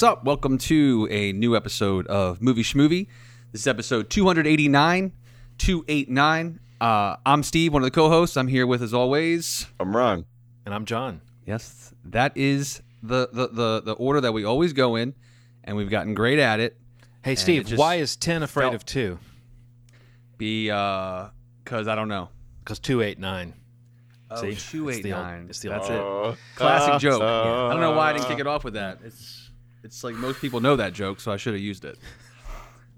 What's up? Welcome to a new episode of Movie Schmovie. This is episode 289. 289. Uh, I'm Steve, one of the co hosts. I'm here with, as always, I'm Ron. And I'm John. yes, that is the, the, the, the order that we always go in, and we've gotten great at it. Hey, it Steve, just why is 10 afraid felt- of 2? Be, uh, because I don't know. Because 289. Oh, See? It's the old- 289. it's the That's it. Classic joke. uh, I don't know why I didn't kick it off with that. It's it's like most people know that joke, so I should have used it.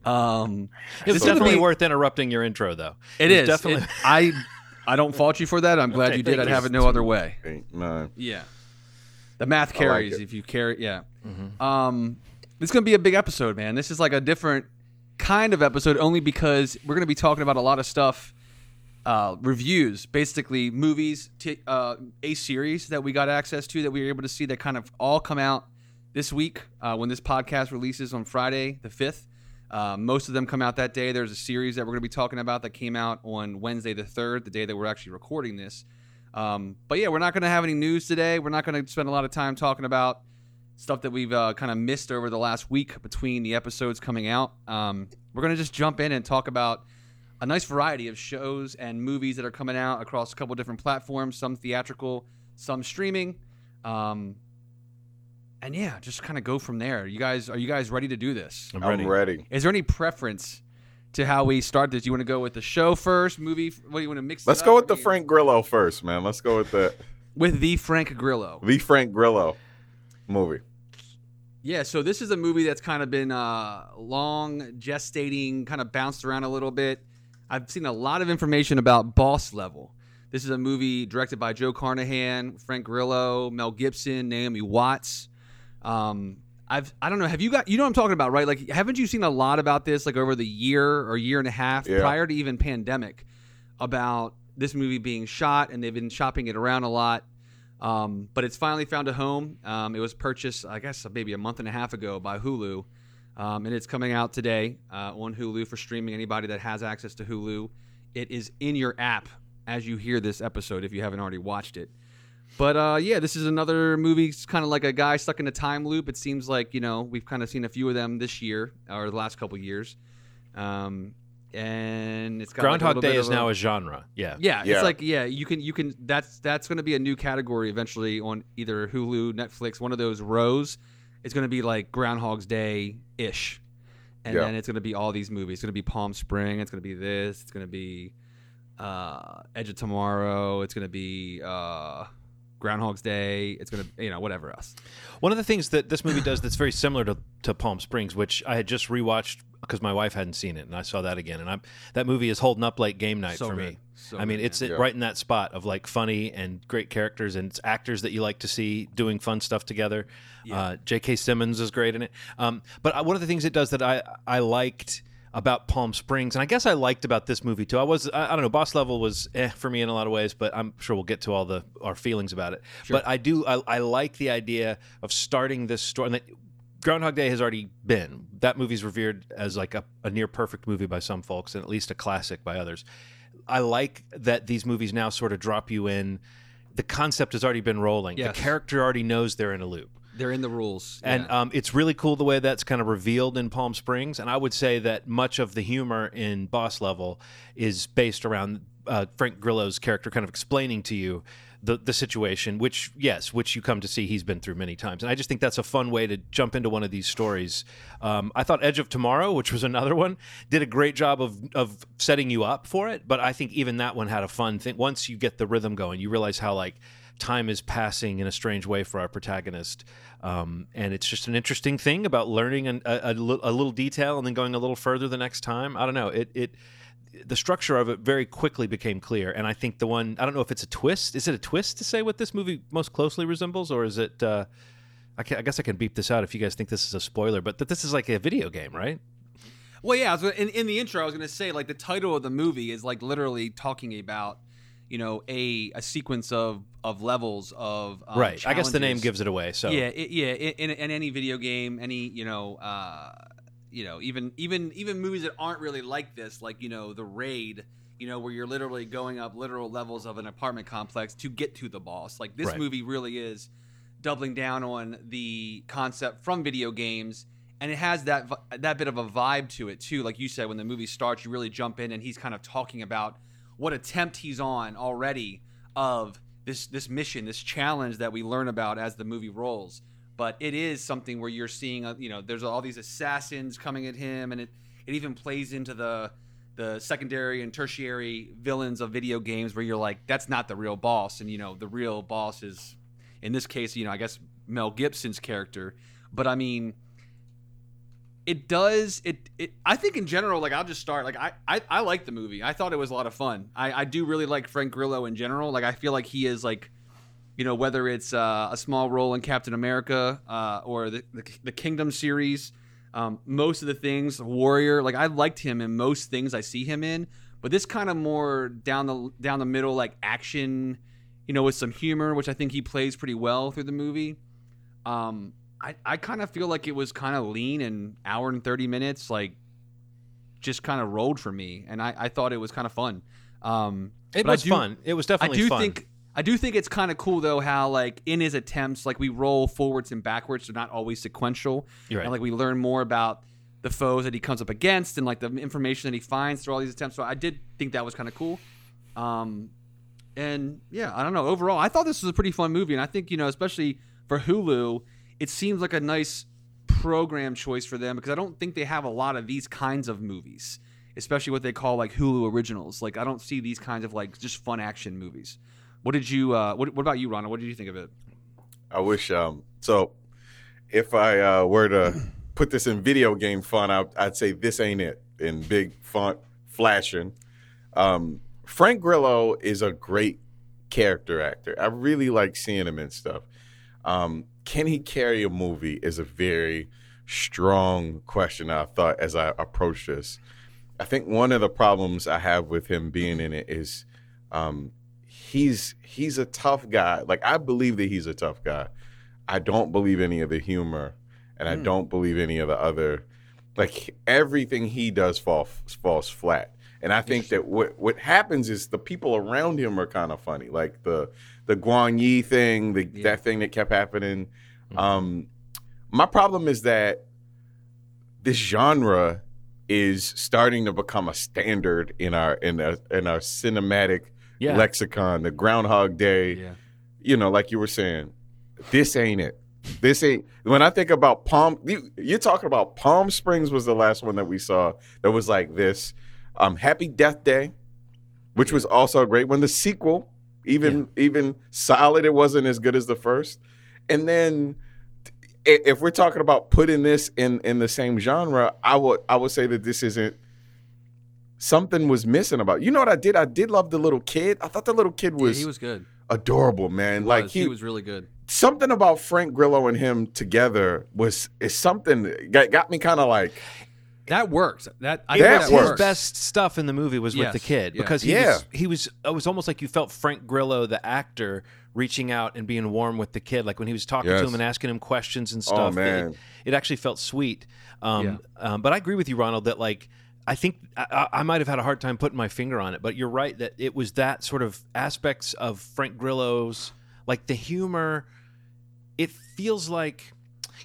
Um, It was this is gonna definitely be- worth interrupting your intro, though. It was is Definitely. It- I I don't fault you for that. I'm glad Okay, you did. I'd have it no other way. Eight, nine. Yeah. The math carries it. if you carry. Yeah. Um, this is gonna be a big episode, man. This is like a different kind of episode, only because we're gonna be talking about a lot of stuff. Uh, reviews, basically movies, t- uh, a series that we got access to that we were able to see that kind of all come out this week uh, when this podcast releases on Friday the fifth. Uh, most of them come out that day. There's a series that we're going to be talking about that came out on Wednesday the third, the day that we're actually recording this. Um, but yeah, we're not going to have any news today. We're not going to spend a lot of time talking about stuff that we've uh, kind of missed over the last week between the episodes coming out. Um, we're going to just jump in and talk about a nice variety of shows and movies that are coming out across a couple different platforms, some theatrical, some streaming. Um, and yeah, just kind of go from there. You guys, are you guys ready to do this? I'm I'm ready. ready. Is there any preference to how we start this? You want to go with the show first, movie? What do you want to mix? Let's up? go with the you- Frank Grillo first, man. Let's go with the with the Frank Grillo. the Frank Grillo movie. Yeah, so this is a movie that's kind of been uh, long gestating, kind of bounced around a little bit. I've seen a lot of information about Boss Level. This is a movie directed by Joe Carnahan, Frank Grillo, Mel Gibson, Naomi Watts. Um, I've I don't know. Have you got you know what I'm talking about, right? Like, haven't you seen a lot about this like over the year or year and a half Yeah. prior to even pandemic about this movie being shot, and they've been shopping it around a lot. Um, but it's finally found a home. Um, it was purchased, I guess, maybe a month and a half ago by Hulu, um, and it's coming out today uh, on Hulu for streaming. Anybody that has access to Hulu, it is in your app as you hear this episode if you haven't already watched it. But uh, yeah, this is another movie. It's kind of like a guy stuck in a time loop. It seems like you know we've kind of seen a few of them this year or the last couple years. Um, and it's got like, a Groundhog little Day bit is a- now a genre. Yeah. yeah, Yeah. it's like yeah, you can you can that's that's going to be a new category eventually on either Hulu, Netflix, one of those rows. It's going to be like Groundhog's Day ish, and Yeah. then it's going to be all these movies. It's going to be Palm Spring. It's going to be this. It's going to be uh, Edge of Tomorrow. It's going to be uh, Groundhog's Day. It's going to you know whatever else. One of the things that this movie does that's very similar to, to Palm Springs, which I had just rewatched because my wife hadn't seen it, and I saw that again. And I'm, that movie is holding up like game night So for good. me. So I mean, good, it's man. it- right in that spot of like funny and great characters and it's actors that you like to see doing fun stuff together. Uh, J.K. Simmons is great in it. Um, but I- one of the things it does that I I liked about Palm Springs, and I guess I liked about this movie too. I was I, I don't know, Boss Level was eh for me in a lot of ways, but I'm sure we'll get to all the our feelings about it. But I do I, I like the idea of starting this story. And that, Groundhog Day has already been. That movie's revered as like a, a near perfect movie by some folks, and at least a classic by others. I like that these movies now sort of drop you in. The concept has already been rolling. Yes. The character already knows they're in a loop. They're in the rules, And yeah. um, it's really cool the way that's kind of revealed in Palm Springs. And I would say that much of the humor in Boss Level is based around uh, Frank Grillo's character kind of explaining to you the, the situation, which, yes, which you come to see he's been through many times. And I just think that's a fun way to jump into one of these stories. Um, I thought Edge of Tomorrow, which was another one, did a great job of, of setting you up for it. But I think even that one had a fun thing. Once you get the rhythm going, you realize how, like, time is passing in a strange way for our protagonist. Um, and it's just an interesting thing about learning an, a, a, a little detail and then going a little further the next time. I don't know. It, it, the structure of it very quickly became clear. And I think the one, I don't know if it's a twist. Is it a twist to say what this movie most closely resembles? Or is it, uh, I, can, I guess I can beep this out if you guys think this is a spoiler, but that this is like a video game, right? Well, yeah. In in the intro, I was going to say like the title of the movie is like literally talking about you know a a sequence of of levels of um, right. I guess the name gives it away. So yeah it, yeah in, in, in any video game any you know uh you know even even even movies that aren't really like this like you know the raid you know where you're literally going up literal levels of an apartment complex to get to the boss like this Right. movie really is doubling down on the concept from video games, and it has that that bit of a vibe to it too. Like you said, when the movie starts, you really jump in, and he's kind of talking about what attempt he's on already of this this mission, this challenge that we learn about as the movie rolls. But it is something where you're seeing, uh, you know, there's all these assassins coming at him, and it it even plays into the the secondary and tertiary villains of video games where you're like, that's not the real boss, and you know, the real boss is, in this case, you know, I guess Mel Gibson's character. But I mean, it does it, it i think in general like i'll just start like i i, I like the movie. I thought it was a lot of fun. I i do really like frank grillo in general. Like i feel like he is like you know whether it's uh, a small role in captain america uh, or the, the, the kingdom series um, most of the things warrior like i liked him in most things i see him in but this kind of more down the down the middle like action you know with some humor which i think he plays pretty well through the movie. Um, I, I kind of feel like it was kind of lean and hour and 30 minutes, like just kind of rolled for me. And I, I thought it was kind of fun. Um, It was do- fun. It was definitely I do fun. think, I do think it's kind of cool though, how like in his attempts, like we roll forwards and backwards. They're not always sequential. Right. And like we learn more about the foes that he comes up against and like the information that he finds through all these attempts. So I did think that was kind of cool. Um, and yeah, I don't know. Overall, I thought this was a pretty fun movie, and I think you know, especially for Hulu, it seems like a nice program choice for them because I don't think they have a lot of these kinds of movies, especially what they call like Hulu originals. Like I don't see these kinds of like just fun action movies. What did you? Uh, what, what about you, Ronald? What did you think of it? I wish. Um. So, if I uh, were to put this in video game font, I, I'd say this ain't it in big font, flashing. Um, Frank Grillo is a great character actor. I really like seeing him in stuff. Um, can he carry a movie? Is a very strong question. I thought as I approached this. I think one of the problems I have with him being in it is um, he's he's a tough guy. Like I believe that he's a tough guy. I don't believe any of the humor, and I don't believe any of the other. Like everything he does fall, falls flat. And I think that what what happens is the people around him are kind of funny. Like the the Guan Yin thing, the, Yeah. that thing that kept happening. Um, my problem is that this genre is starting to become a standard in our in our in our cinematic Yeah. lexicon. The Groundhog Day, you know, like you were saying, this ain't it. This ain't. When I think about Palm, you, you're talking about Palm Springs was the last one that we saw that was like this. Um, Happy Death Day, which was also a great one. The sequel, even even solid, it wasn't as good as the first. And then, if we're talking about putting this in in the same genre, I would I would say that this isn't. Something was missing about. You know what I did? I did love the little kid. I thought the little kid Yeah, was, he was good. adorable, man. He like was. he, he was really good. something about Frank Grillo and him together was is something that got, got me kind of like That works. That I That think His works. works. best stuff in the movie was with the kid yeah. because he Yeah. was he was it was almost like you felt Frank Grillo the actor reaching out and being warm with the kid like when he was talking to him and asking him questions and Oh, stuff man. It, it actually felt sweet um, um, but I agree with you Ronald that like I think I, I I might have had a hard time putting my finger on it but you're right that it was that sort of aspects of Frank Grillo's like the humor it feels like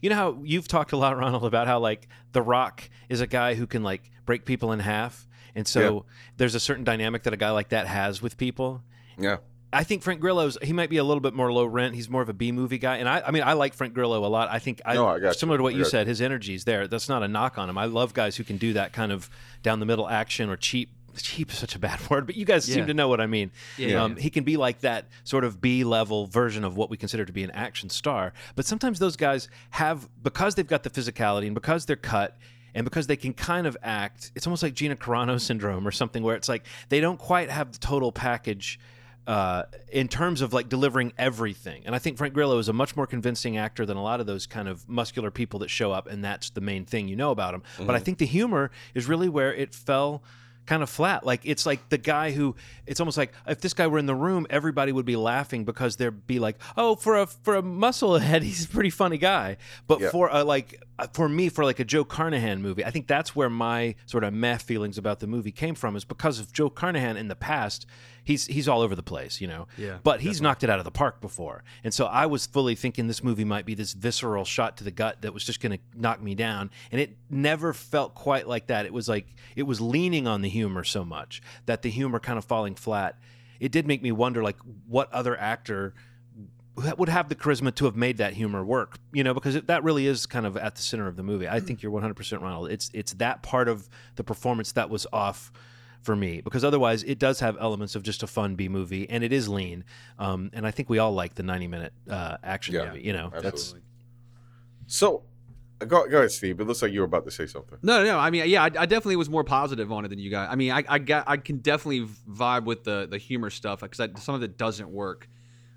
you know how you've talked a lot ronald about how like the rock is a guy who can like break people in half and so there's a certain dynamic that a guy like that has with people. Yeah. i think frank grillo's he might be a little bit more low rent. He's more of a b movie guy and i i mean i like frank grillo a lot. I think i, No, I got you. similar to what you said his energy is there. That's not a knock on him. I love guys who can do that kind of down the middle action or cheap cheap is such a bad word but you guys Yeah. seem to know what i mean Yeah. um, he can be like that sort of B level version of what we consider to be an action star. But sometimes those guys have, because they've got the physicality and because they're cut and because they can kind of act, it's almost like Gina Carano syndrome or something where it's like they don't quite have the total package. Uh, in terms of like delivering everything, and I think Frank Grillo is a much more convincing actor than a lot of those kind of muscular people that show up, and that's the main thing you know about him. But I think the humor is really where it fell kind of flat. Like it's like the guy who it's almost like if this guy were in the room, everybody would be laughing because there'd be like, oh, for a for a musclehead, he's a pretty funny guy. But Yeah. for a like uh, for me, for like a Joe Carnahan movie, I think that's where my sort of meh feelings about the movie came from, is because of Joe Carnahan in the past. He's he's all over the place, you know. Yeah, But he's knocked it out of the park before, and so I was fully thinking this movie might be this visceral shot to the gut that was just going to knock me down, and it never felt quite like that. It was like it was leaning on the humor so much that the humor kind of falling flat. It did make me wonder, like, what other actor would have the charisma to have made that humor work, you know, because it, that really is kind of at the center of the movie. I think you're 100% Ronald. It's it's that part of the performance that was off for me because otherwise it does have elements of just a fun B movie and it is lean. Um, and I think we all like the 90 minute uh, action Yeah, movie, you know. That's. So, go, go ahead, Steve. It looks like you were about to say something. No, no. I mean, yeah, I, I definitely was more positive on it than you guys. I mean, I, I got, I can definitely vibe with the the humor stuff because some of it doesn't work.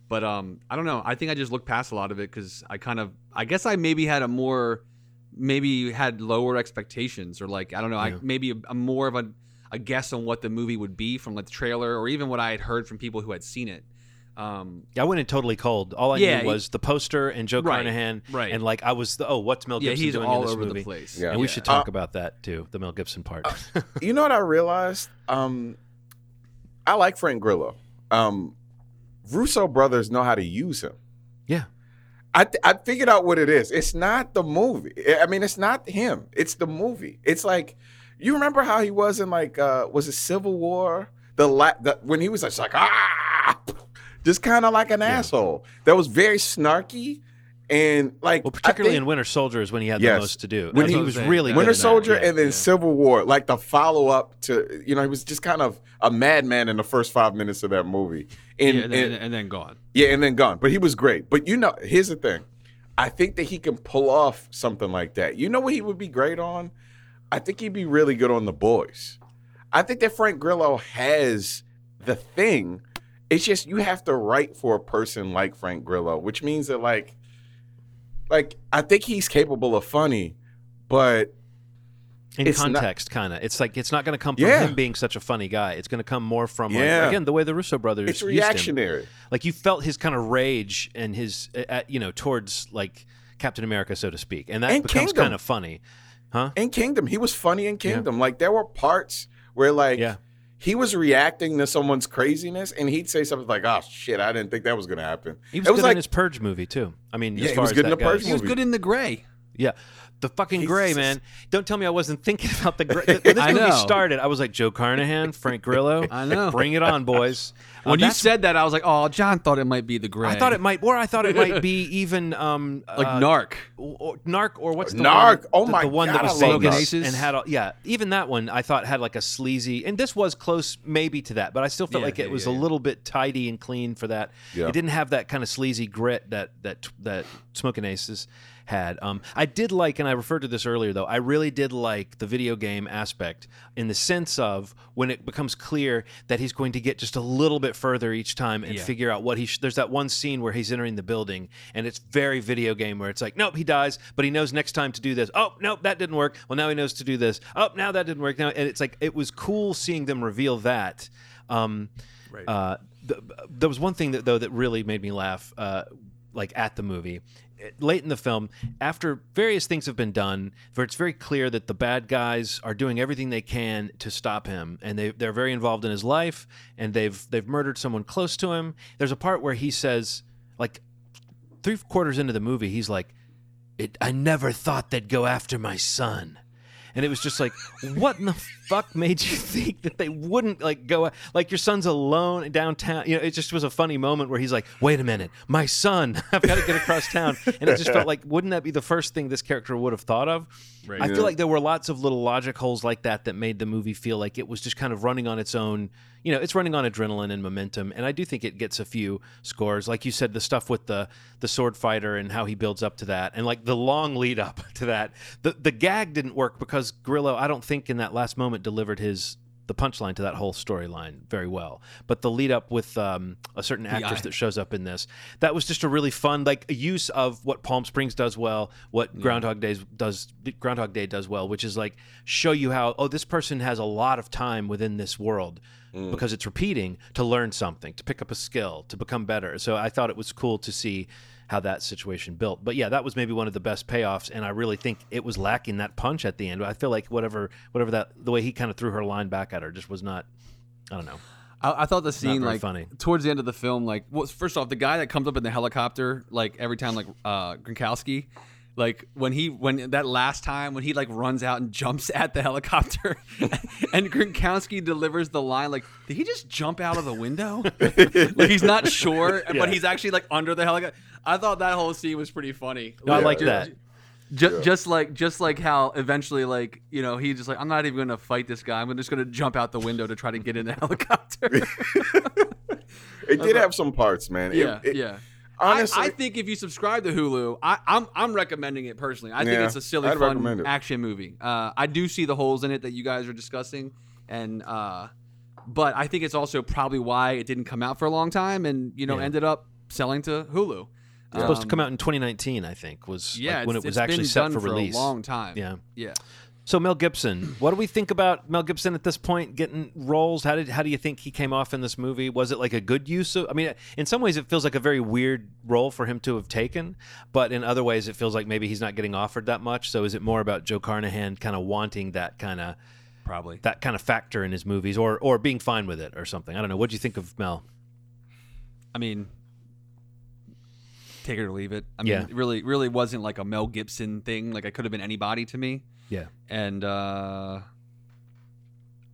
But um, I don't know. I think I just looked past a lot of it because I kind of, I guess I maybe had a more, maybe had lower expectations or like I don't know, I maybe a, a more of a, a guess on what the movie would be from like the trailer or even what I had heard from people who had seen it. Um, I went in totally cold. All I Yeah, knew was the poster and Joe Right, Carnahan, right. and like I was the oh, what's Mel yeah, Gibson he's doing all in this over movie? the place. Yeah. And we should talk Uh, about that too, the Mel Gibson part. you know what I realized? Um, I like Frank Grillo. Um, Russo brothers know how to use him. yeah, I th- I figured out what it is. It's not the movie. I mean, it's not him. It's the movie. It's like you remember how he was in like uh was it Civil War? The, la- the when he was just like ah, just kind of like an asshole. That was very snarky and like well, particularly think in Winter Soldier is when he had Yes. the most to do. When And he he was was saying, really yeah. good Winter. Soldier Yeah, and then yeah. Civil War, like the follow up to you know he was just kind of a madman in the first five minutes of that movie. And, Yeah, and, and- and then gone. yeah, and then gone. But he was great. But you know, here's the thing. I think that he can pull off something like that. You know what he would be great on? I think he'd be really good on the boys. I think that Frank Grillo has the thing. It's just you have to write for a person like Frank Grillo, which means that like like I think he's capable of funny, but in context, kind of. It's like it's not going to come from Yeah. him being such a funny guy. It's going to come more from like, again the way the Russo brothers it's used him. reactionary. Like you felt his kind of rage and his, uh, uh, you know, towards like Captain America, so to speak, and that And becomes kind of funny, huh? in Kingdom. He was funny in Kingdom. Like there were parts where like Yeah. he was reacting to someone's craziness and he'd say something like, "Oh shit, I didn't think that was going to happen." He was it was good like in his Purge movie too. I mean, Yeah, as he was as good in the Purge goes. He was good in the Grey. Yeah. The fucking He's Grey, man. Don't tell me I wasn't thinking about the Grey. When this I movie know. started, I was like, Joe Carnahan, Frank Grillo. I know. Bring it on, boys. Uh, When you that's- said that, I was like, "Oh, John thought it might be the Grey." I thought it might, or I thought it might be even um, like uh, Narc. or, Narc, or what's the Narc. One, Oh the, my the one God, that was I love Vegas Narc. and had, a, yeah, even that one I thought had like a sleazy, and this was close maybe to that, but I still felt Yeah, like it yeah, was yeah, a yeah. little bit tidy and clean for that. Yeah. It didn't have that kind of sleazy grit that that that Smoking Aces had. Um, I did like, and I referred to this earlier though. I really did like the video game aspect in the sense of when it becomes clear that he's going to get just a little bit further each time and Yeah. figure out what he. Sh- There's that one scene where he's entering the building, and it's very video game where it's like, nope, he dies, but he knows next time to do this. Oh, nope, that didn't work. Well, now he knows to do this. Oh, now that didn't work. Now, and it's like it was cool seeing them reveal that. Um, Right. uh, th- there was one thing that though that really made me laugh, uh, like at the movie. Late in the film, after various things have been done, where it's very clear that the bad guys are doing everything they can to stop him, and they they're very involved in his life, and they've they've murdered someone close to him. There's a part where he says, like three quarters into the movie, he's like, I never thought they'd go after my son. And it was just like, what in the fuck made you think that they wouldn't like go like your son's alone downtown? You know, it just was a funny moment where he's like, wait a minute, my son, I've got to get across town. And it just felt like, wouldn't that be the first thing this character would have thought of? Right. I Yeah. feel like there were lots of little logic holes like that that made the movie feel like it was just kind of running on its own. You know, it's running on adrenaline and momentum, and I do think it gets a few scores. Like you said, the stuff with the the sword fighter and how he builds up to that, and like the long lead up to that. The the gag didn't work because Grillo, I don't think in that last moment delivered his the punchline to that whole storyline very well. But the lead up with um, a certain actress eye. that shows up in this, that was just a really fun like use of what Palm Springs does well, what Groundhog Day does Groundhog Day does well, which is like show you how oh this person has a lot of time within this world because it's repeating to learn something, to pick up a skill, to become better. So I thought it was cool to see how that situation built. But yeah, that was maybe one of the best payoffs, and I really think it was lacking that punch at the end. I feel like whatever, whatever that the way he kind of threw her line back at her just was not. I don't know. I, I thought the scene like funny. towards the end of the film, like well, first off, the guy that comes up in the helicopter, like every time, like uh, Gronkowski, like when he when that last time when he like runs out and jumps at the helicopter, and Gronkowski delivers the line like, did he just jump out of the window? like he's not sure, Yeah. but he's actually like under the helicopter. I thought that whole scene was pretty funny. No, I like that. Just, just like just like how eventually like you know he just like I'm not even gonna fight this guy I'm just gonna jump out the window to try to get in the helicopter It did have some parts, man. It- yeah it- yeah Honestly, I, I think if you subscribe to Hulu, I, I'm I'm recommending it personally. I think Yeah, it's a silly, I'd fun action movie. Uh, I do see the holes in it that you guys are discussing, and uh, but I think it's also probably why it didn't come out for a long time, and you know Yeah. ended up selling to Hulu. It's supposed to come out in 2019, I think, was like, Yeah, when it was actually set done for for release. a long time. Yeah. yeah. So Mel Gibson, what do we think about Mel Gibson at this point getting roles? How did how do you think he came off in this movie? Was it like a good use of? I mean, in some ways it feels like a very weird role for him to have taken, but in other ways it feels like maybe he's not getting offered that much. So is it more about Joe Carnahan kind of wanting that kind of Probably. that kind of factor in his movies, or or being fine with it, or something? I don't know. What do you think of Mel? I mean, take it or leave it. I mean, Yeah. it really, really wasn't like a Mel Gibson thing. Like, I could have been anybody to me. Yeah. And uh,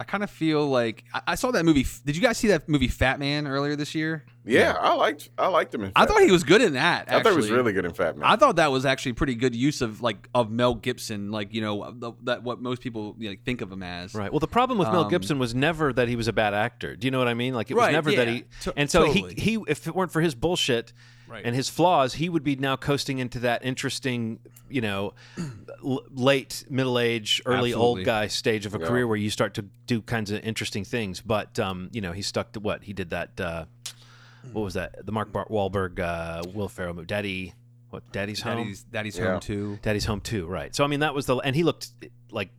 I kind of feel like I, I saw that movie. Did you guys see that movie Fat Man earlier this year? yeah, I liked I liked him in. I Fat thought he was good in that. I thought he was really good in Fat Man. I thought that was actually pretty good use of like of Mel Gibson, like you know the, that what most people you know, think of him as. Right. Well, the problem with Mel Um, Gibson was never that he was a bad actor. Do you know what I mean? Like it was Right, never that he. And so totally. he he if it weren't for his bullshit Right. and his flaws, he would be now coasting into that interesting, you know, l- late middle age, early old guy stage of a Yeah. career where you start to do kinds of interesting things. But um, you know, he stuck to what he did that. Uh, what was that? The Mark Bar- Wahlberg, uh, Will Ferrell, movie, Daddy. What? Daddy's Home. Daddy's Daddy's Yeah. home too. Daddy's Home too, right? So I mean, that was the and he looked like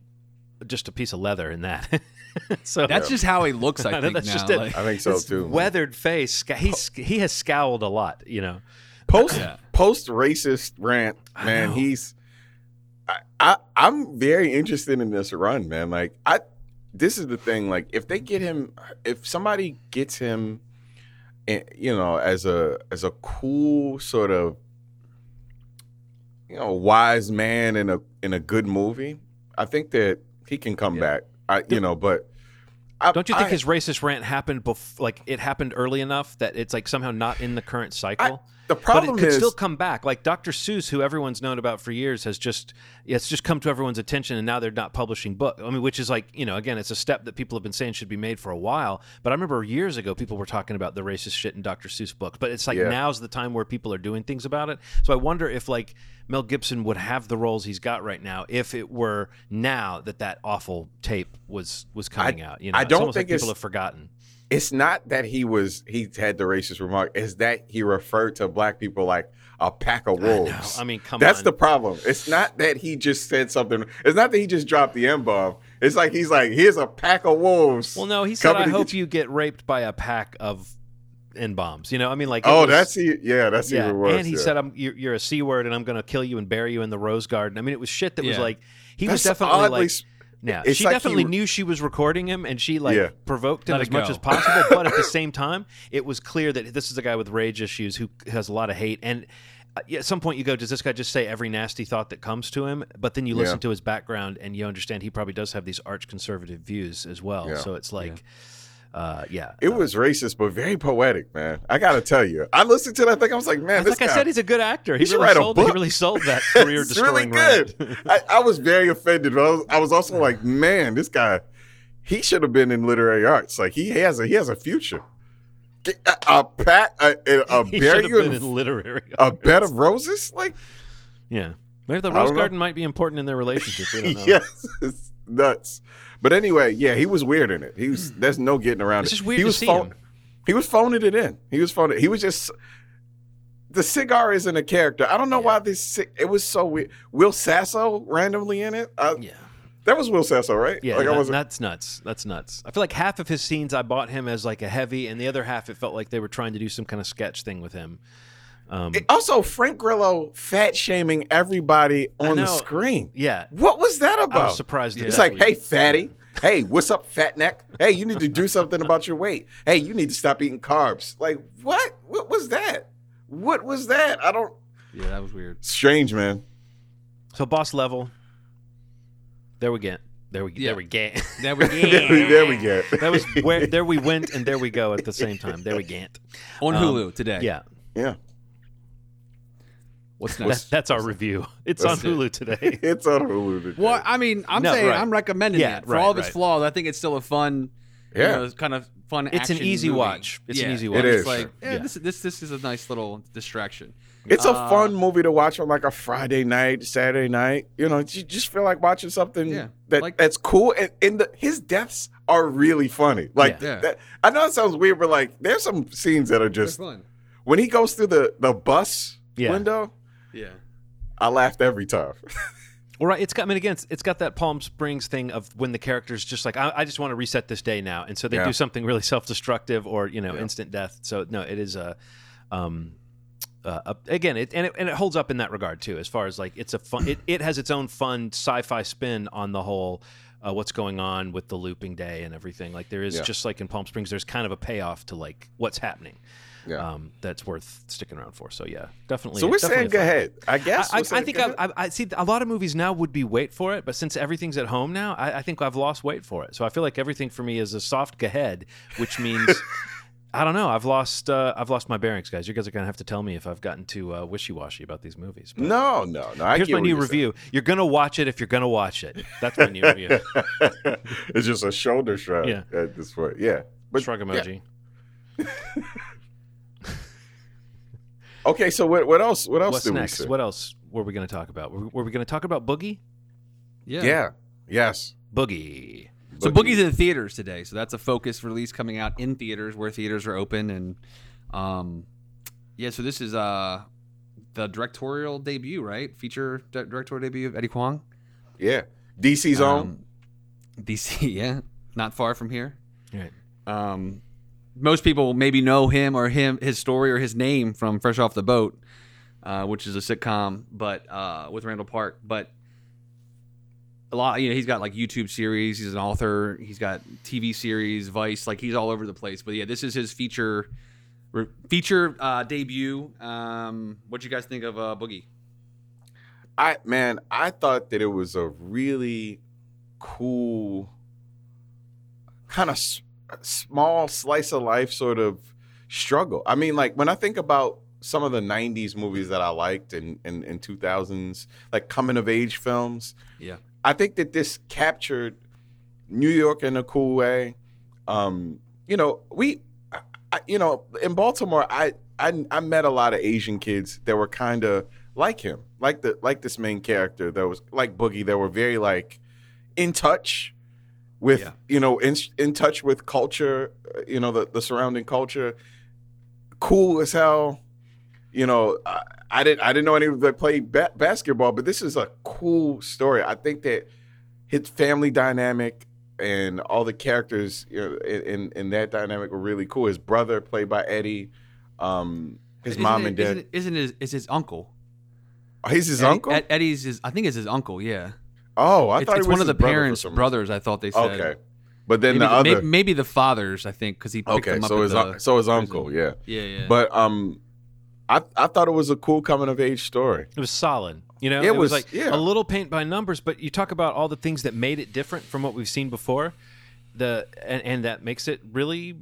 just a piece of leather in that. so That's just how he looks. I think That's now. just it. like- I think so his too. man. Weathered face. He's he has scowled a lot, you know. post Yeah. post racist rant, man. know. He's I, I I'm very interested in this run, man. Like I this is the thing. Like if they get him, if somebody gets him, eh, you know, as a as a cool sort of you know wise man in a in a good movie, I think that he can come Yeah. back. I you know, but. I, Don't you think I- his racist rant happened before? like it happened early enough that it's like somehow not in the current cycle? The but problem it could is still come back. Like Dr. Seuss, who everyone's known about for years, has just it's just come to everyone's attention, and now they're not publishing book. I mean, which is like you know, again, it's a step that people have been saying should be made for a while. But I remember years ago, people were talking about the racist shit in Dr. Seuss books. But it's like Yeah. now's the time where people are doing things about it. So I wonder if like Mel Gibson would have the roles he's got right now if it were now that that awful tape was was coming out. You know, I don't almost think like people have forgotten. It's not that he was he had the racist remark it's that he referred to black people like a pack of wolves I mean, come on. that's on. the problem it's not that he just said something it's not that he just dropped the m-bomb it's like he's like here's a pack of wolves Well, no, he said, "I hope get you get raped by a pack of n bombs." You know, I mean, like, oh was- that's he yeah that's yeah. even worse and he yeah. said, "I'm you're, you're a c word, and I'm going to kill you and bury you in the rose garden." I mean, it was shit that was like he was definitely oddly like. S- Yeah, it's she like definitely re- knew she was recording him, and she like Yeah. provoked him Let as much as possible. but at the same time, it was clear that this is a guy with rage issues who has a lot of hate. And uh, at some point, you go, "Does this guy just say every nasty thought that comes to him?" But then you listen Yeah. to his background, and you understand he probably does have these arch conservative views as well. Yeah. So it's like, uh, yeah, it was racist but very poetic man i gotta tell you i listened to that thing i was like man this like I said, he's a good actor. He, he really write a sold. He really sold that career it's really good. I, I was very offended. But I was, I was also like, man, this guy, he should have been in literary arts. Like he has a he has a future. A, a pat, a, a, a he bury should have you in literary. a arts. bed of roses. Like Yeah, maybe the rose don't know. garden might be important in their relationship. We don't know. yes, it's, nuts. But anyway, yeah, he was weird in it. He was. Mm. There's no getting around It's it. just weird he to was see phone- him. He was phoning it in. He was phoning. He was just. The cigar isn't a character. I don't know why this. It was so weird. Will Sasso randomly in it. I, Yeah. That was Will Sasso, right? Yeah, Like, I that- that's nuts. That's nuts. I feel like half of his scenes I bought him as like a heavy, and the other half it felt like they were trying to do some kind of sketch thing with him. Um, Also, Frank Grillo fat shaming everybody on the screen. yeah, What was that about? I about? was surprised. that It's like, hey, fatty. Hey, what's up, fat neck? Hey, you need to do something about your weight. Hey, you need to stop eating carbs. Like, what? What was that? What was that? I don't. Yeah, that was weird. Strange, man. So boss level. There we get. There we Yeah. there we get. There we get. there, we, there we get. that was where there we went and there we go at the same time. There we get. on Um, Hulu today. Yeah, Yeah, What's that, that's our review. It's on That's it. Hulu today. it's on Hulu. today. Well, I mean, I'm No, saying right. I'm recommending Yeah, it for right, all of its right. flaws. I think it's still a fun, you Yeah. know, kind of fun. It's an easy movie. watch. It's an easy watch. is. It's like eh, Yeah. this. This this is a nice little distraction. It's a Uh, fun movie to watch on like a Friday night, Saturday night. You know, you just feel like watching something Yeah, that like- that's cool. And, and the, his deaths are really funny. Like, Yeah. that, I know it sounds weird, but like, there's some scenes that are just fun. when he goes through the the bus Yeah. window. Yeah. I laughed every time. Well, right. It's got. I mean, again, it's, it's got that Palm Springs thing of when the character's just like, I, I just want to reset this day now, and so they Yeah. do something really self-destructive or you know, Yeah. instant death. So no, it is a, um, uh, a- again, it and it and it holds up in that regard too, as far as like it's a fun. It, it has its own fun sci-fi spin on the whole. Uh, what's going on with the looping day and everything? Like there is Yeah. just like in Palm Springs, there's kind of a payoff to like what's happening. Yeah. Um, that's worth sticking around for. So yeah, definitely. so we're definitely saying go ahead. I guess. I, I, I think I. I, I see a lot of movies now would be wait for it, but since everything's at home now, I, I think I've lost wait for it. So I feel like everything for me is a soft go ahead, which means I don't know. I've lost uh, I've lost my bearings, guys. You guys are gonna have to tell me if I've gotten too uh, wishy washy about these movies. But No, no, no. I here's my new you're saying. review. You're gonna watch it if you're gonna watch it. That's my new review. it's just a shoulder shrug Yeah. at this point. Yeah. But Shrug emoji. okay, so what, what else? What else What's next? we see? What else were we gonna talk about? Were, were we gonna talk about Boogie? Yeah. yeah. Yes. Boogie. So Boogie's in theaters today. So that's a focus release coming out in theaters where theaters are open and um yeah, so this is uh the directorial debut, right? Feature di- directorial debut of Eddie Huang. Yeah. DC's own. Um, DC, yeah. Not far from here. Right. Um most people maybe know him or him his story or his name from Fresh Off the Boat, uh, which is a sitcom, but uh, with Randall Park. But a lot, you know, he's got like YouTube series. He's an author. He's got TV series, Vice. Like he's all over the place. But yeah, this is his feature re- feature uh, debut. Um, what you guys think of uh, Boogie? I man, I thought that it was a really cool kind of s- small slice of life sort of struggle. I mean, like when I think about some of the '90s movies that I liked and in, in, 2000s, like coming of age films, Yeah, I think that this captured New York in a cool way. Um, you know, we, I, you know, in Baltimore, I, I I met a lot of Asian kids that were kind of like him, like the like this main character that was like Boogie. That were very like in touch with Yeah. you know in in touch with culture, uh, you know the the surrounding culture. Cool as hell. You know, I, I didn't I didn't know any that played ba- basketball, but this is a cool story. I think that his family dynamic and all the characters you know, in, in that dynamic were really cool. His brother, played by Eddie, um, his Isn't mom it- and dad. Isn't, isn't his is his uncle? Oh, he's his Eddie- uncle. Ed- Eddie's his. I think it's his uncle. Yeah, oh, I it's, thought it's it was one of the brother parents' brothers. I thought they said. Okay, but then Maybe the other. maybe, the fathers. I think because he picked okay, them up so his the, so his prison. uncle, yeah. yeah, yeah. But um, I I thought it was a cool coming of age story. It was solid. You know, It was- like yeah. a little paint by numbers, but you talk about all the things that made it different from what we've seen before. The and, and that makes it really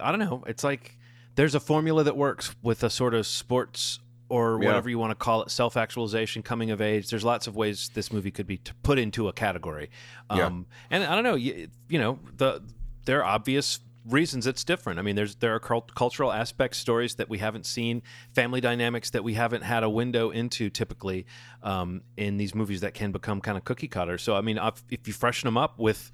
I don't know, it's like there's a formula that works with a sort of sports or Yeah. whatever you want to call it, self-actualization, coming of age. There's lots of ways this movie could be put into a category. Yeah. Um and I don't know, you, you know, the there are obvious reasons it's different. I mean, there's there are cult- cultural aspects, stories that we haven't seen, family dynamics that we haven't had a window into typically um, in these movies that can become kind of cookie cutter. So I mean, if, if you freshen them up with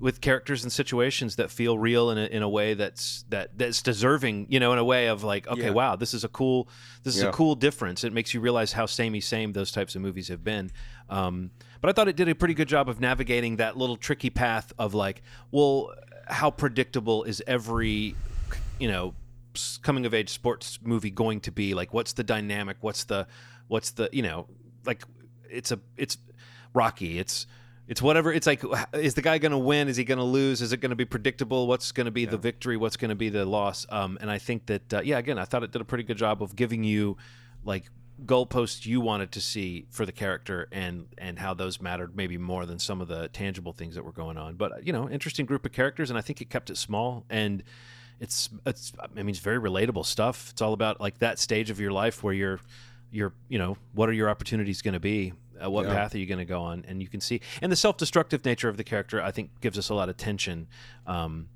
with characters and situations that feel real in a, in a way that's that that's deserving, you know, in a way of like, okay, Yeah. wow, this is a cool this is Yeah. a cool difference. It makes you realize how samey same those types of movies have been. Um, but I thought it did a pretty good job of navigating that little tricky path of like, well, how predictable is every, you know, coming of age sports movie going to be? Like, what's the dynamic? What's the, what's the, you know, like, it's a, it's Rocky. It's, it's whatever. It's like, is the guy going to win? Is he going to lose? Is it going to be predictable? What's going to be the victory? What's going to be the loss? Um, and I think that, uh, yeah, again, I thought it did a pretty good job of giving you like goalposts you wanted to see for the character and and how those mattered maybe more than some of the tangible things that were going on. But you know, interesting group of characters, and I think it kept it small and. It's it's I mean it's very relatable stuff. It's all about like that stage of your life where you're you're you know what are your opportunities going to be uh, what Yeah. path are you going to go on and you can see and the self-destructive nature of the character i think gives us a lot of tension um,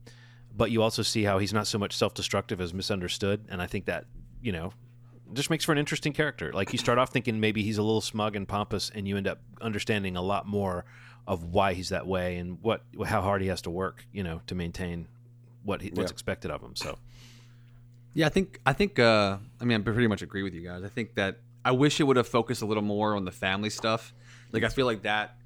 but you also see how he's not so much self-destructive as misunderstood and i think that you know just makes for an interesting character like you start off thinking maybe he's a little smug and pompous and you end up understanding a lot more of why he's that way and what how hard he has to work you know to maintain what he, what's Yeah. expected of him so Yeah, I think I think uh, I mean I pretty much agree with you guys. I think that I wish it would have focused a little more on the family stuff. Like I feel like that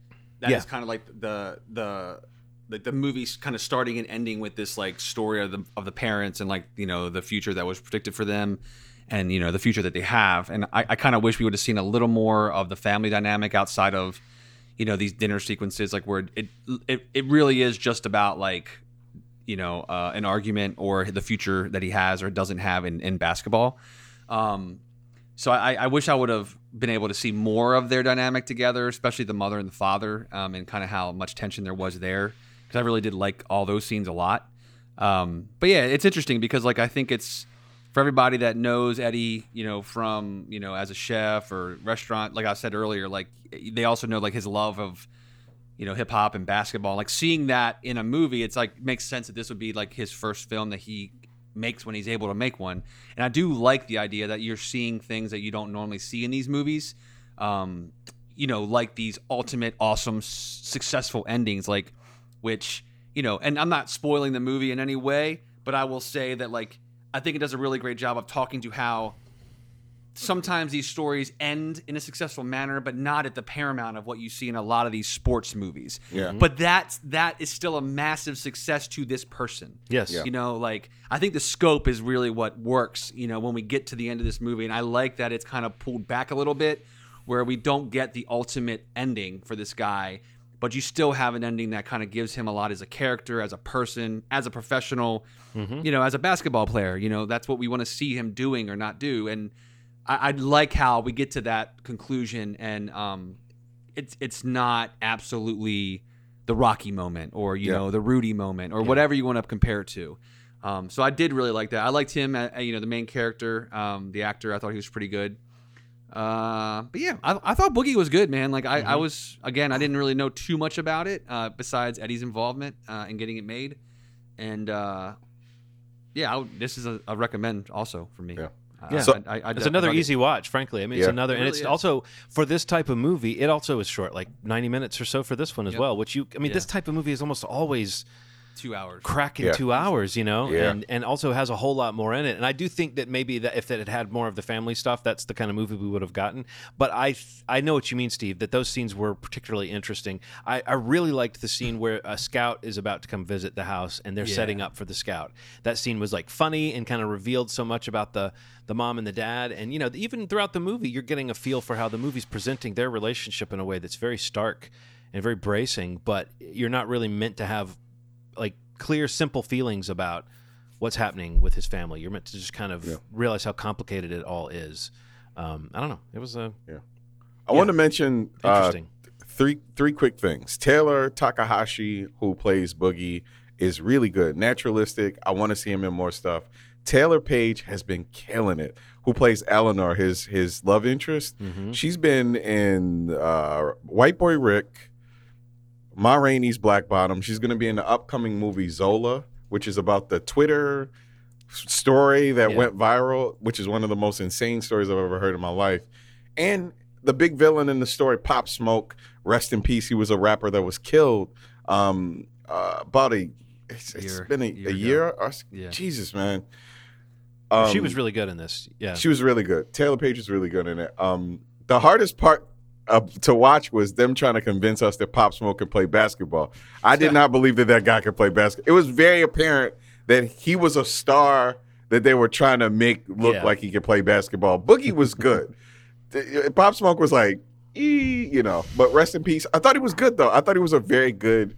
that is Yeah. kind of like the the like the movie's kind of starting and ending with this like story of the of the parents and like you know the future that was predicted for them and you know the future that they have and I, I kind of wish we would have seen a little more of the family dynamic outside of you know these dinner sequences like where it it, it really is just about like you know uh, an argument or the future that he has or doesn't have in, in basketball um, so I, I wish I would have been able to see more of their dynamic together, especially the mother and the father, um, and kind of how much tension there was there. Because I really did like all those scenes a lot. Um, but yeah, it's interesting because like I think it's for everybody that knows Eddie, you know, from you know as a chef or restaurant. Like I said earlier, like they also know like his love of you know hip hop and basketball. Like seeing that in a movie, it's like makes sense that this would be like his first film that he makes when he's able to make one. And I do like the idea that you're seeing things that you don't normally see in these movies. Um, you know, like these ultimate awesome s- successful endings like which, you know, and I'm not spoiling the movie in any way, but I will say that like I think it does a really great job of talking to how sometimes these stories end in a successful manner, but not at the paramount of what you see in a lot of these sports movies. Yeah. Mm-hmm. But that's that is still a massive success to this person. yes Yeah. You know, like I think the scope is really what works, you know, when we get to the end of this movie. And I like that it's kind of pulled back a little bit where we don't get the ultimate ending for this guy, but you still have an ending that kind of gives him a lot as a character, as a person, as a professional, you know, as a basketball player. You know, that's what we want to see him doing or not do. And I, I like how we get to that conclusion and um, it's it's not absolutely the Rocky moment or you Yeah. know the Rudy moment or whatever you want to compare it to. Um, so I did really like that. I liked him, uh, you know, the main character, um, the actor. I thought he was pretty good. Uh, but yeah, I, I thought Boogie was good, man. Like I, I was again, I didn't really know too much about it uh, besides Eddie's involvement uh, in getting it made, and uh, yeah, I would- this is a, a recommend also for me. Yeah. Uh, Yeah. So- It's I, I, I another dug it. easy watch, frankly. I mean, it's Yeah. another, It and really it's is. also for this type of movie. It also is short, like ninety minutes or so for this one as Yep. well. Which you, I mean, Yeah. this type of movie is almost always two hours. crack in Yeah. two hours, you know, Yeah. and and also has a whole lot more in it. And I do think that maybe that if that it had more of the family stuff, that's the kind of movie we would have gotten. But I I know what you mean, Steve. That those scenes were particularly interesting. I, I really liked the scene where a scout is about to come visit the house and they're Yeah. setting up for the scout. That scene was like funny and kind of revealed so much about the the mom and the dad. And you know, even throughout the movie, you're getting a feel for how the movie's presenting their relationship in a way that's very stark and very bracing. But you're not really meant to have like clear, simple feelings about what's happening with his family. You're meant to just kind of Yeah. realize how complicated it all is. Um, I don't know. It was a I want to mention uh, three three quick things. Taylor Takahashi, who plays Boogie, is really good. Naturalistic. I want to see him in more stuff. Taylour Paige has been killing it. Who plays Eleanor, his his love interest? Mhm. She's been in uh, White Boy Rick, Ma Rainey's Black Bottom. She's going to be in the upcoming movie Zola which is about the Twitter story that Yeah. went viral, which is one of the most insane stories I've ever heard in my life. And the big villain in the story, Pop Smoke, rest in peace. He was a rapper that was killed um, uh, about a. It's, it's Year- been a, year a year. Or, Yeah. Jesus, man. she Um, was really good in this. Yeah. she was really good. Taylour Paige was really good in it. Um, the hardest part uh, to watch was them trying to convince us that Pop Smoke could play basketball. I did not believe that that guy could play basketball. It was very apparent that he was a star that they were trying to make look Yeah. like he could play basketball. Boogie was good. Pop Smoke was like, you know, but rest in peace. I thought he was good though. I thought he was a very good,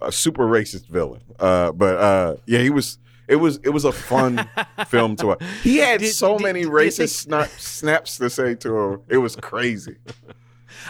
uh, super racist villain. Uh, but uh, yeah, he was. It was it was a fun film to watch. He had Did- so did- many did racist snap, snaps to say to him. It was crazy.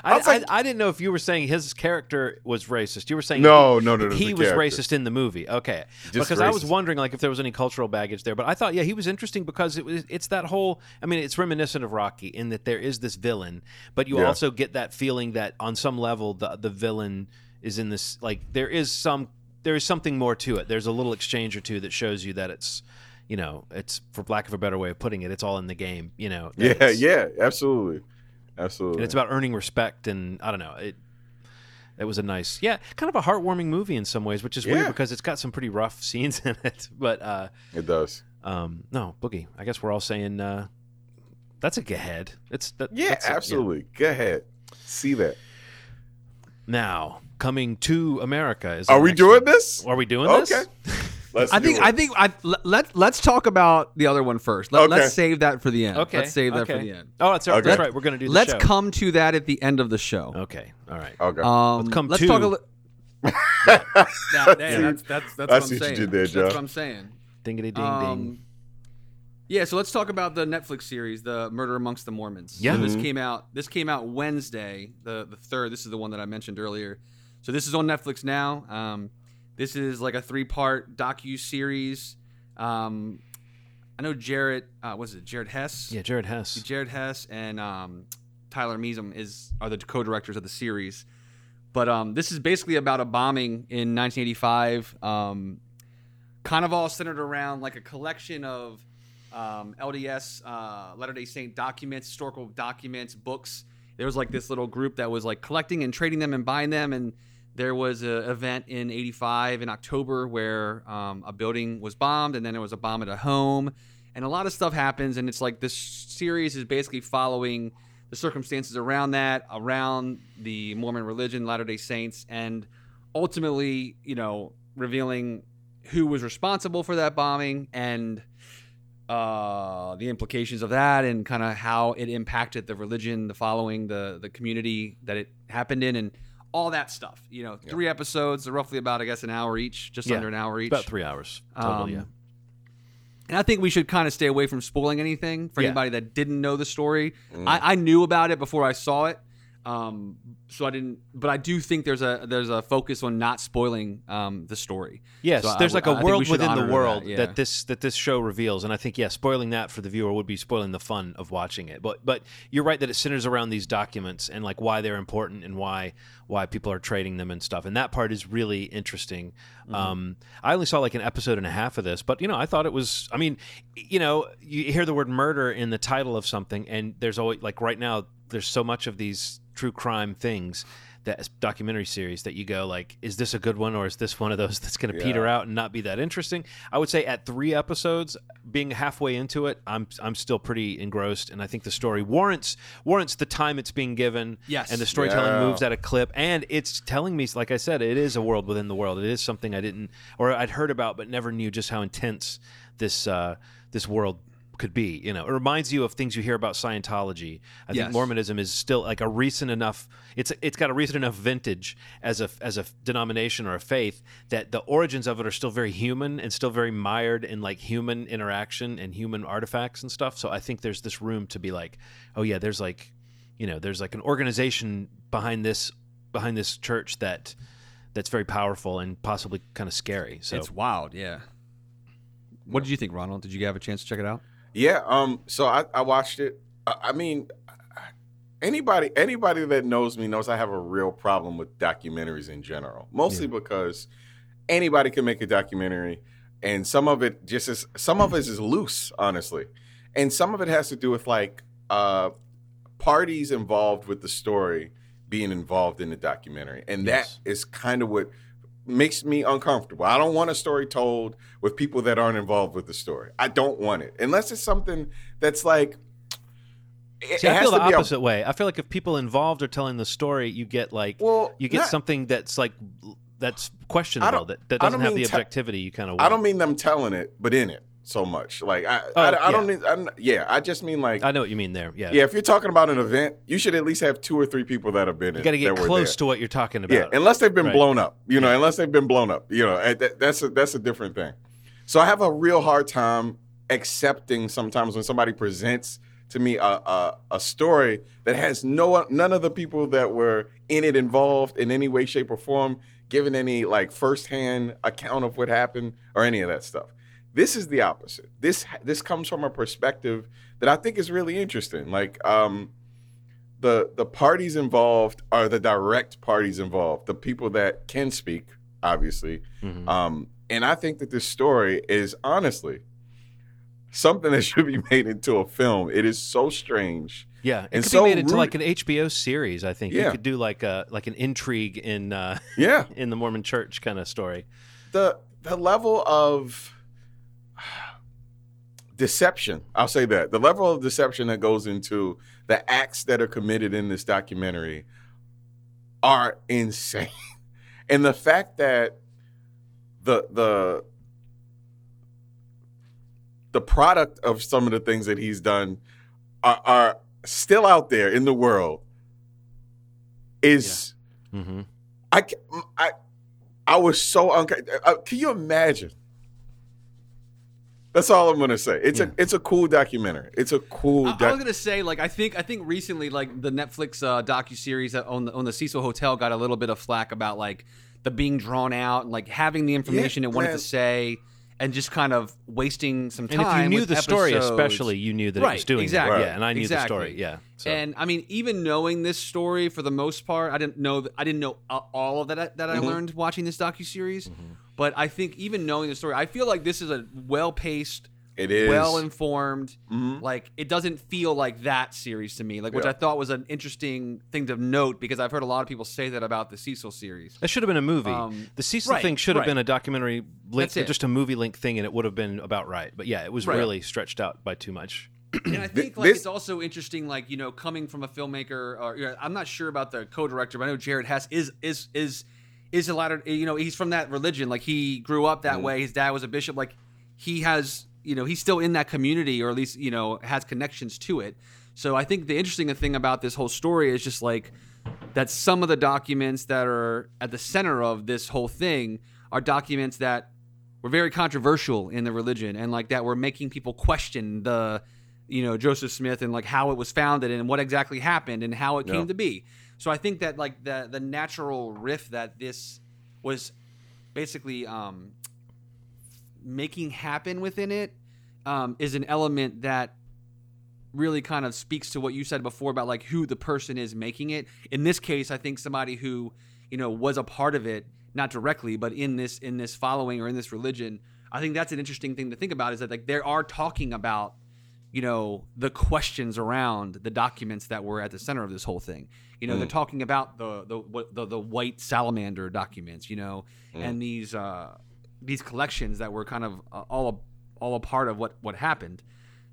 I, was like- I, I didn't know if you were saying his character was racist. You were saying No, he, no, no, no, he was character. racist in the movie. Okay, Just because I was wondering like if there was any cultural baggage there, but I thought yeah he was interesting because it was it's that whole. I mean, it's reminiscent of Rocky in that there is this villain, but you Yeah. also get that feeling that on some level the the villain is in this like there is some there is something more to it. There's a little exchange or two that shows you that it's. You know, it's for lack of a better way of putting it, it's all in the game. You know, Yeah, yeah, absolutely, absolutely. and it's about earning respect and i don't know it it was a nice yeah kind of a heartwarming movie in some ways which is Yeah. weird because it's got some pretty rough scenes in it but uh it does. um no boogie i guess we're all saying uh that's a go ahead it's that, Yeah, that's a- absolutely. Go ahead. See that. now coming to america is Are we doing one. this? are we doing Okay. this Let's I think it. I think I let, let let's talk about the other one first. Let, Okay. Let's save that for the end. okay Let's save that for the end. oh that's, right. Okay. that's right we're gonna do the Let's show. come to that at the end of the show. okay all right Okay. Um, Let's come let's to- talk a li- Yeah, yeah, that's that's that's I what I'm what you saying. did there, That's what I'm saying. dingity ding ding Um, yeah, so let's talk about the Netflix series, The Murder Amongst the Mormons. Yeah. So this Mhm. came out. This came out Wednesday, the the third. This is the one that I mentioned earlier. So this is on Netflix now. Um, this is like a three part docu series. Um, I know Jared. Uh, was it Jared Hess? yeah jared hess Jared Hess and um, Tyler Measom is are the co-directors of the series. But um, this is basically about a bombing in 1985, um, kind of all centered around like a collection of um, LDS uh, Latter Day Saint documents, historical documents, books. There was like this little group that was like collecting and trading them and buying them, and there was an event in '85 in October where um, a building was bombed, and then there was a bomb at a home, and a lot of stuff happens. And it's like this series is basically following the circumstances around that, around the Mormon religion, Latter Day Saints, and ultimately, you know, revealing who was responsible for that bombing and uh, the implications of that and kind of how it impacted the religion, the following, the the community that it happened in, and all that stuff. You know, three episodes, they're roughly about I guess an hour each, just Yeah, under an hour each. about three hours total Um, yeah And I think we should kind of stay away from spoiling anything for Yeah. anybody that didn't know the story. Mm. I, I knew about it before I saw it, um, so I didn't. But I do think there's a there's a focus on not spoiling um, the story. Yes, So there's w- like a I world within the that, world yeah. that this that this show reveals, and I think yeah, spoiling that for the viewer would be spoiling the fun of watching it. But but you're right that it centers around these documents and like why they're important and why why people are trading them and stuff, and that part is really interesting. Mm-hmm. Um, I only saw like an episode and a half of this, but you know I thought it was. I mean, you know, you hear the word murder in the title of something, and there's always like right now there's so much of these true crime things that documentary series that you go like is this a good one or is this one of those that's going to peter out and not be that interesting i would say at three episodes being halfway into it i'm i'm still pretty engrossed and i think the story warrants warrants the time it's being given Yes. and the storytelling Yeah. moves at a clip and it's telling me like i said it is a world within the world it is something i didn't or i'd heard about but never knew just how intense this uh this world could be you know it reminds you of things you hear about scientology i think mormonism is still like a recent enough it's it's got a recent enough vintage as a as a denomination or a faith that the origins of it are still very human and still very mired in like human interaction and human artifacts and stuff so i think there's this room to be like oh yeah there's like you know there's like an organization behind this behind this church that that's very powerful and possibly kind of scary so It's wild, yeah. What did you think, Ronald? Did you have a chance to check it out? Yeah. Um. So I, I watched it. I, I mean, anybody anybody that knows me knows I have a real problem with documentaries in general. Mostly because anybody can make a documentary. and some of it just is some of it is loose, honestly, and some of it has to do with like uh, parties involved with the story being involved in the documentary, and Yes. that is kind of what makes me uncomfortable. I don't want a story told with people that aren't involved with the story. I don't want it unless it's something that's like. It, See, it I feel the be a- opposite way. I feel like if people involved are telling the story, you get like Well, you get not- something that's like that's questionable that, that doesn't have the mean te- objectivity you kind of. Want. I don't mean them telling it, but in it so much. Like I, Oh, I, I don't yeah. mean. I'm, yeah, I just mean like. I know what you mean there. Yeah, yeah, if you're talking about an event, you should at least have two or three people that have been. you got to get close to what you're talking about. Yeah, unless they've been Right. blown up. You know, unless they've been blown up. You know, that, that's a, that's a different thing. So I have a real hard time accepting sometimes when somebody presents to me a, a, a story that has no none of the people that were in it involved in any way, shape, or form, given any like firsthand account of what happened or any of that stuff. This is the opposite. This this comes from a perspective that I think is really interesting. Like um, the the parties involved are the direct parties involved, the people that can speak, obviously. Mhm. Um, and I think that this story is honestly something that should be made into a film. It is so strange. Yeah, it And could so be made into root- like an HBO series. I think you could do like a like an intrigue in uh, Yeah, in the Mormon Church kind of story. the the level of deception i'll say that the level of deception that goes into the acts that are committed in this documentary are insane and the fact that the the the product of some of the things that he's done are, are still out there in the world is hmm I, I, I was so uncomfortable. Uh, can you imagine? That's all I'm gonna say. It's Yeah. a it's a cool documentary. It's a cool. I, I doc- was gonna say, like, I think I think recently, like the Netflix uh, docu series on the on the Cecil Hotel got a little bit of flack about like the being drawn out and like having the information it wanted man. to say and just kind of wasting some time. And if you knew the story, especially, you knew that it was doing exactly. that. Yeah, and I knew Exactly. the story. Yeah, so. And I mean, even knowing this story for the most part, I didn't know I didn't know all of that I- that I Mm-hmm. learned watching this docu series. But I think even knowing the story, I feel like this is a well paced, it is well informed. Mhm. Like it doesn't feel like that series to me. Like which Yeah. I thought was an interesting thing to note because I've heard a lot of people say that about the Cecil series. That should have been a movie. Um, the Cecil right, thing should have right. been a documentary link, just a movie link thing, and it would have been about right. But yeah, it was Right. really stretched out by too much. and I think like this- it's also interesting, like you know, coming from a filmmaker. Or you know, I'm not sure about the co-director, but I know Jared Hess is is is is a lot of you know he's from that religion. Like he grew up that way. His dad was a bishop. Like he has you know he's still in that community, or at least you know has connections to it. So I think the interesting thing about this whole story is just like that some of the documents that are at the center of this whole thing are documents that were very controversial in the religion and like that were making people question the you know Joseph Smith and like how it was founded and what exactly happened and how it Yeah. came to be. So I think that like the the natural riff that this was basically um, making happen within it um, is an element that really kind of speaks to what you said before about like who the person is making it. In this case, I think somebody who you know was a part of it, not directly, but in this in this following or in this religion. I think that's an interesting thing to think about is that like they are talking about you know the questions around the documents that were at the center of this whole thing. You know, they're talking about the the the, the white salamander documents. You know, and these uh, these collections that were kind of uh, all a, all a part of what what happened.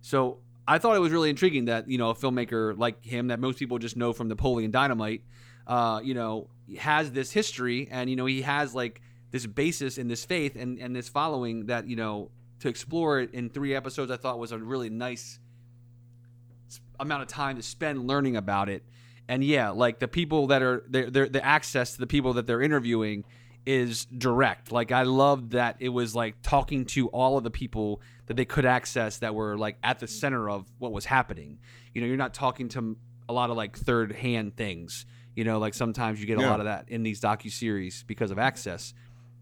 So I thought it was really intriguing that you know a filmmaker like him that most people just know from Napoleon Dynamite, uh, you know, has this history and you know he has like this basis in this faith and and this following that you know to explore it in three episodes I thought was a really nice amount of time to spend learning about it. And yeah, like the people that are they're, the access to the people that they're interviewing is direct. Like I loved that it was like talking to all of the people that they could access that were like at the center of what was happening. You know, you're not talking to a lot of like third hand things. You know, like sometimes you get a lot of that in these docu series because of access.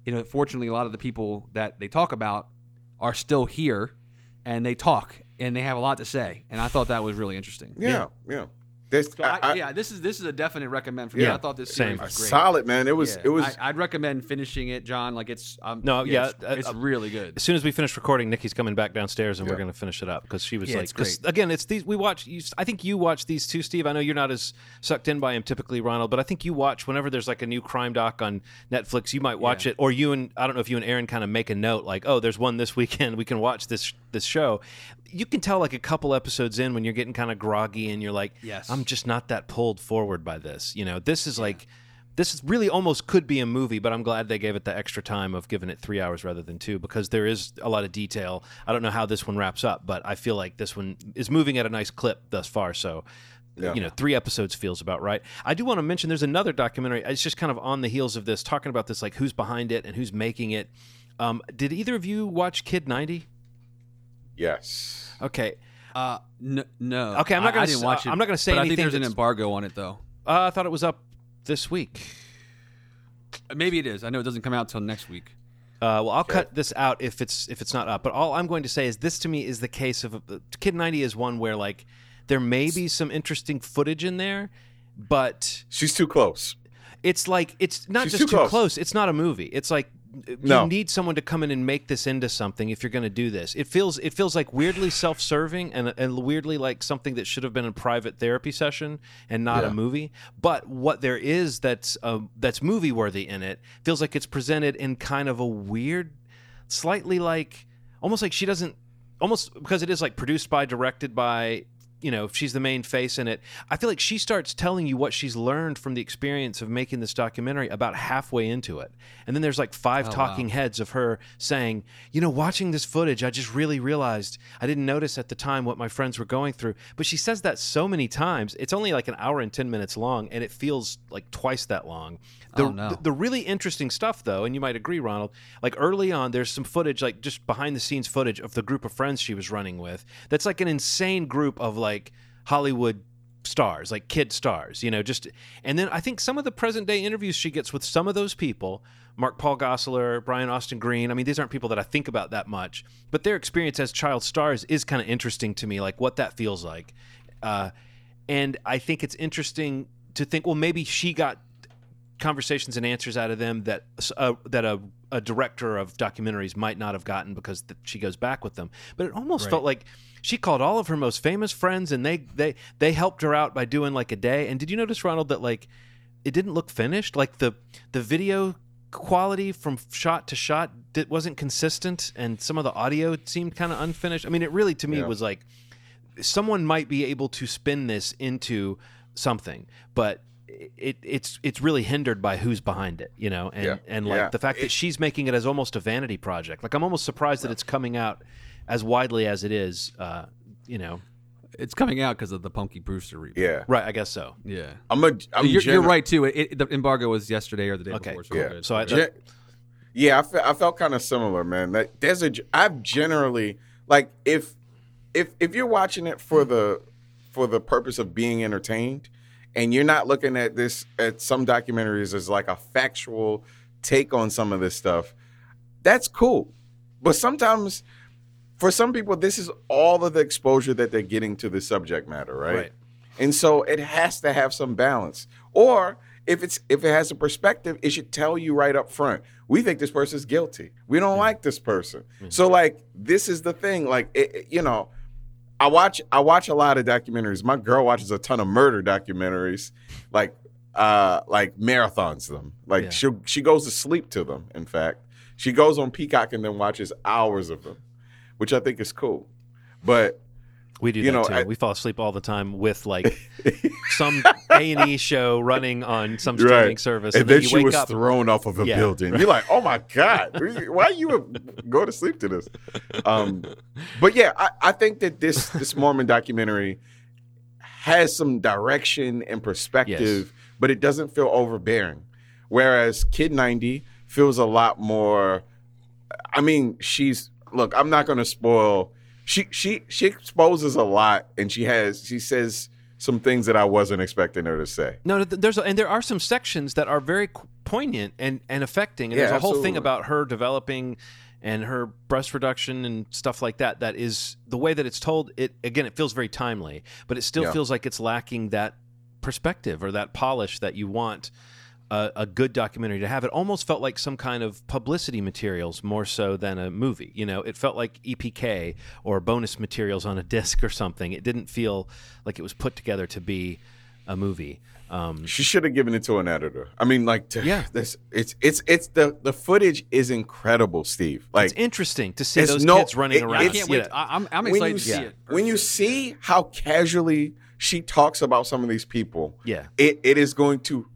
You know, fortunately, a lot of the people that they talk about are still here, and they talk and they have a lot to say. And I thought that was really interesting. Yeah, yeah. This, So I, yeah, this is this is a definite recommend for me. Yeah, I thought this same. series was great. solid man. It was Yeah, it was I, would recommend finishing it, John. Like it's um, No, yeah, it's, uh, it's uh, really good. As soon as we finish recording, Nikki's coming back downstairs, and we're going to finish it up because she was Yeah, like, it's 'cause, great. again, it's these we watch. You, I think you watch these too, Steve. I know you're not as sucked in by him typically, Ronald, but I think you watch whenever there's like a new crime doc on Netflix. You might watch Yeah. it, or you and I don't know if you and Erin kind of make a note like, oh, there's one this weekend. We can watch this this show. You can tell like a couple episodes in when you're getting kind of groggy and you're like, Yes. I'm just not that pulled forward by this. You know, this is like. This is really almost could be a movie, but I'm glad they gave it the extra time of giving it three hours rather than two because there is a lot of detail. I don't know how this one wraps up, but I feel like this one is moving at a nice clip thus far. So, Yeah. you know, three episodes feels about right. I do want to mention there's another documentary. It's just kind of on the heels of this, talking about this, like who's behind it and who's making it. Um, did either of you watch Kid 90? Yes. Okay. Uh, n- no. Okay, I'm not I- gonna I didn't s- watch it. I'm not gonna say but I think there's an that's- embargo on it though. Uh, I thought it was up this week. Maybe it is. I know it doesn't come out till next week. Uh, well, I'll cut this out if it's if it's not up. But all I'm going to say is this to me is the case of uh, Kid 90 is one where like there may be some interesting footage in there, but She's too close. it's like it's not She's just too too close. close. It's not a movie. It's like you No. need someone to come in and make this into something if you're going to do this. It feels it feels like weirdly self-serving and and weirdly like something that should have been a private therapy session and not Yeah. a movie. But what there is that's uh, that's movie worthy in it feels like it's presented in kind of a weird, slightly like almost like she doesn't almost because it is like produced by, directed by. You know, if she's the main face in it. I feel like she starts telling you what she's learned from the experience of making this documentary about halfway into it. And then there's like five oh, talking heads of her saying, you know, watching this footage, I just really realized I didn't notice at the time what my friends were going through. But she says that so many times. It's only like an hour and 10 minutes long, and it feels like twice that long. The, Oh, no. the, the really interesting stuff, though, and you might agree, Ronald, like early on, there's some footage, like just behind the scenes footage of the group of friends she was running with. That's like an insane group of like Hollywood stars, like kid stars, you know, just and then I think some of the present day interviews she gets with some of those people, Mark Paul Gosselaar, Brian Austin Green. I mean, these aren't people that I think about that much, but their experience as child stars is kind of interesting to me, like what that feels like. Uh, and I think it's interesting to think, well, maybe she got conversations and answers out of them that uh, that a, a director of documentaries might not have gotten because th- she goes back with them. But it almost felt like she called all of her most famous friends and they they they helped her out by doing like a day. And did you notice Ronald that like it didn't look finished? Like the the video quality from shot to shot it wasn't consistent and some of the audio seemed kind of unfinished. I mean, it really to me Yeah. was like someone might be able to spin this into something, but it it's it's really hindered by who's behind it, you know, and Yeah. and like Yeah. the fact that It- she's making it as almost a vanity project. Like I'm almost surprised that it's coming out as widely as it is. Uh, you know, It's coming out because of the Punky Brewster reboot. Yeah. right? I guess so. Yeah. I'm a. I'm you're, you're gener- right too. It, it- the embargo was yesterday or the day Okay. before. So Yeah. good. So I- Gen- yeah, I, fe- I felt kind of similar, man. That there's a. I've generally like if if if you're watching it for the for the purpose of being entertained, and you're not looking at this at some documentaries as like a factual take on some of this stuff, that's cool. But sometimes, for some people, this is all of the exposure that they're getting to the subject matter, right? Right. And so it has to have some balance. Or if it's if it has a perspective, it should tell you right up front. We think this person's guilty. We don't like this person. So like this is the thing. Like it, it- you know, I watch I watch a lot of documentaries. My girl watches a ton of murder documentaries, like uh like marathons them. Like Yeah. she she goes to sleep to them. In fact, she goes on Peacock and then watches hours of them, which I think is cool. But We do You that know, too. I- we fall asleep all the time with like some A and E show running on some streaming service, And, and, then, then you she was up. thrown off of a Yeah, building. You're like, oh my god, why you go to sleep to this? Um, but yeah, I, I think that this this Mormon documentary has some direction and perspective, but it doesn't feel overbearing. Whereas Kid 90 feels a lot more. I mean, she's look. I'm not going to spoil. She she she exposes a lot, and she has she says some things that I wasn't expecting her to say. No, there's a, and there are some sections that are very poignant and and affecting. And Yeah, there's a whole thing about her developing and her breast reduction and stuff like that. That is the way that it's told. It again, it feels very timely, but it still Yeah. feels like it's lacking that perspective or that polish that you want a, a good documentary to have. It almost felt like some kind of publicity materials more so than a movie. You know, it felt like EPK or bonus materials on a disc or something. It didn't feel like it was put together to be a movie. Um, She should have given it to an editor. I mean, like, to, Yeah. this it's it's it's the the footage is incredible, Steve. Like, it's interesting to see those no- kids running it- around. I can't wait. Yeah. I, I'm, I'm when excited you to see see it. when you see how casually she talks about some of these people, Yeah. it, it is going to f-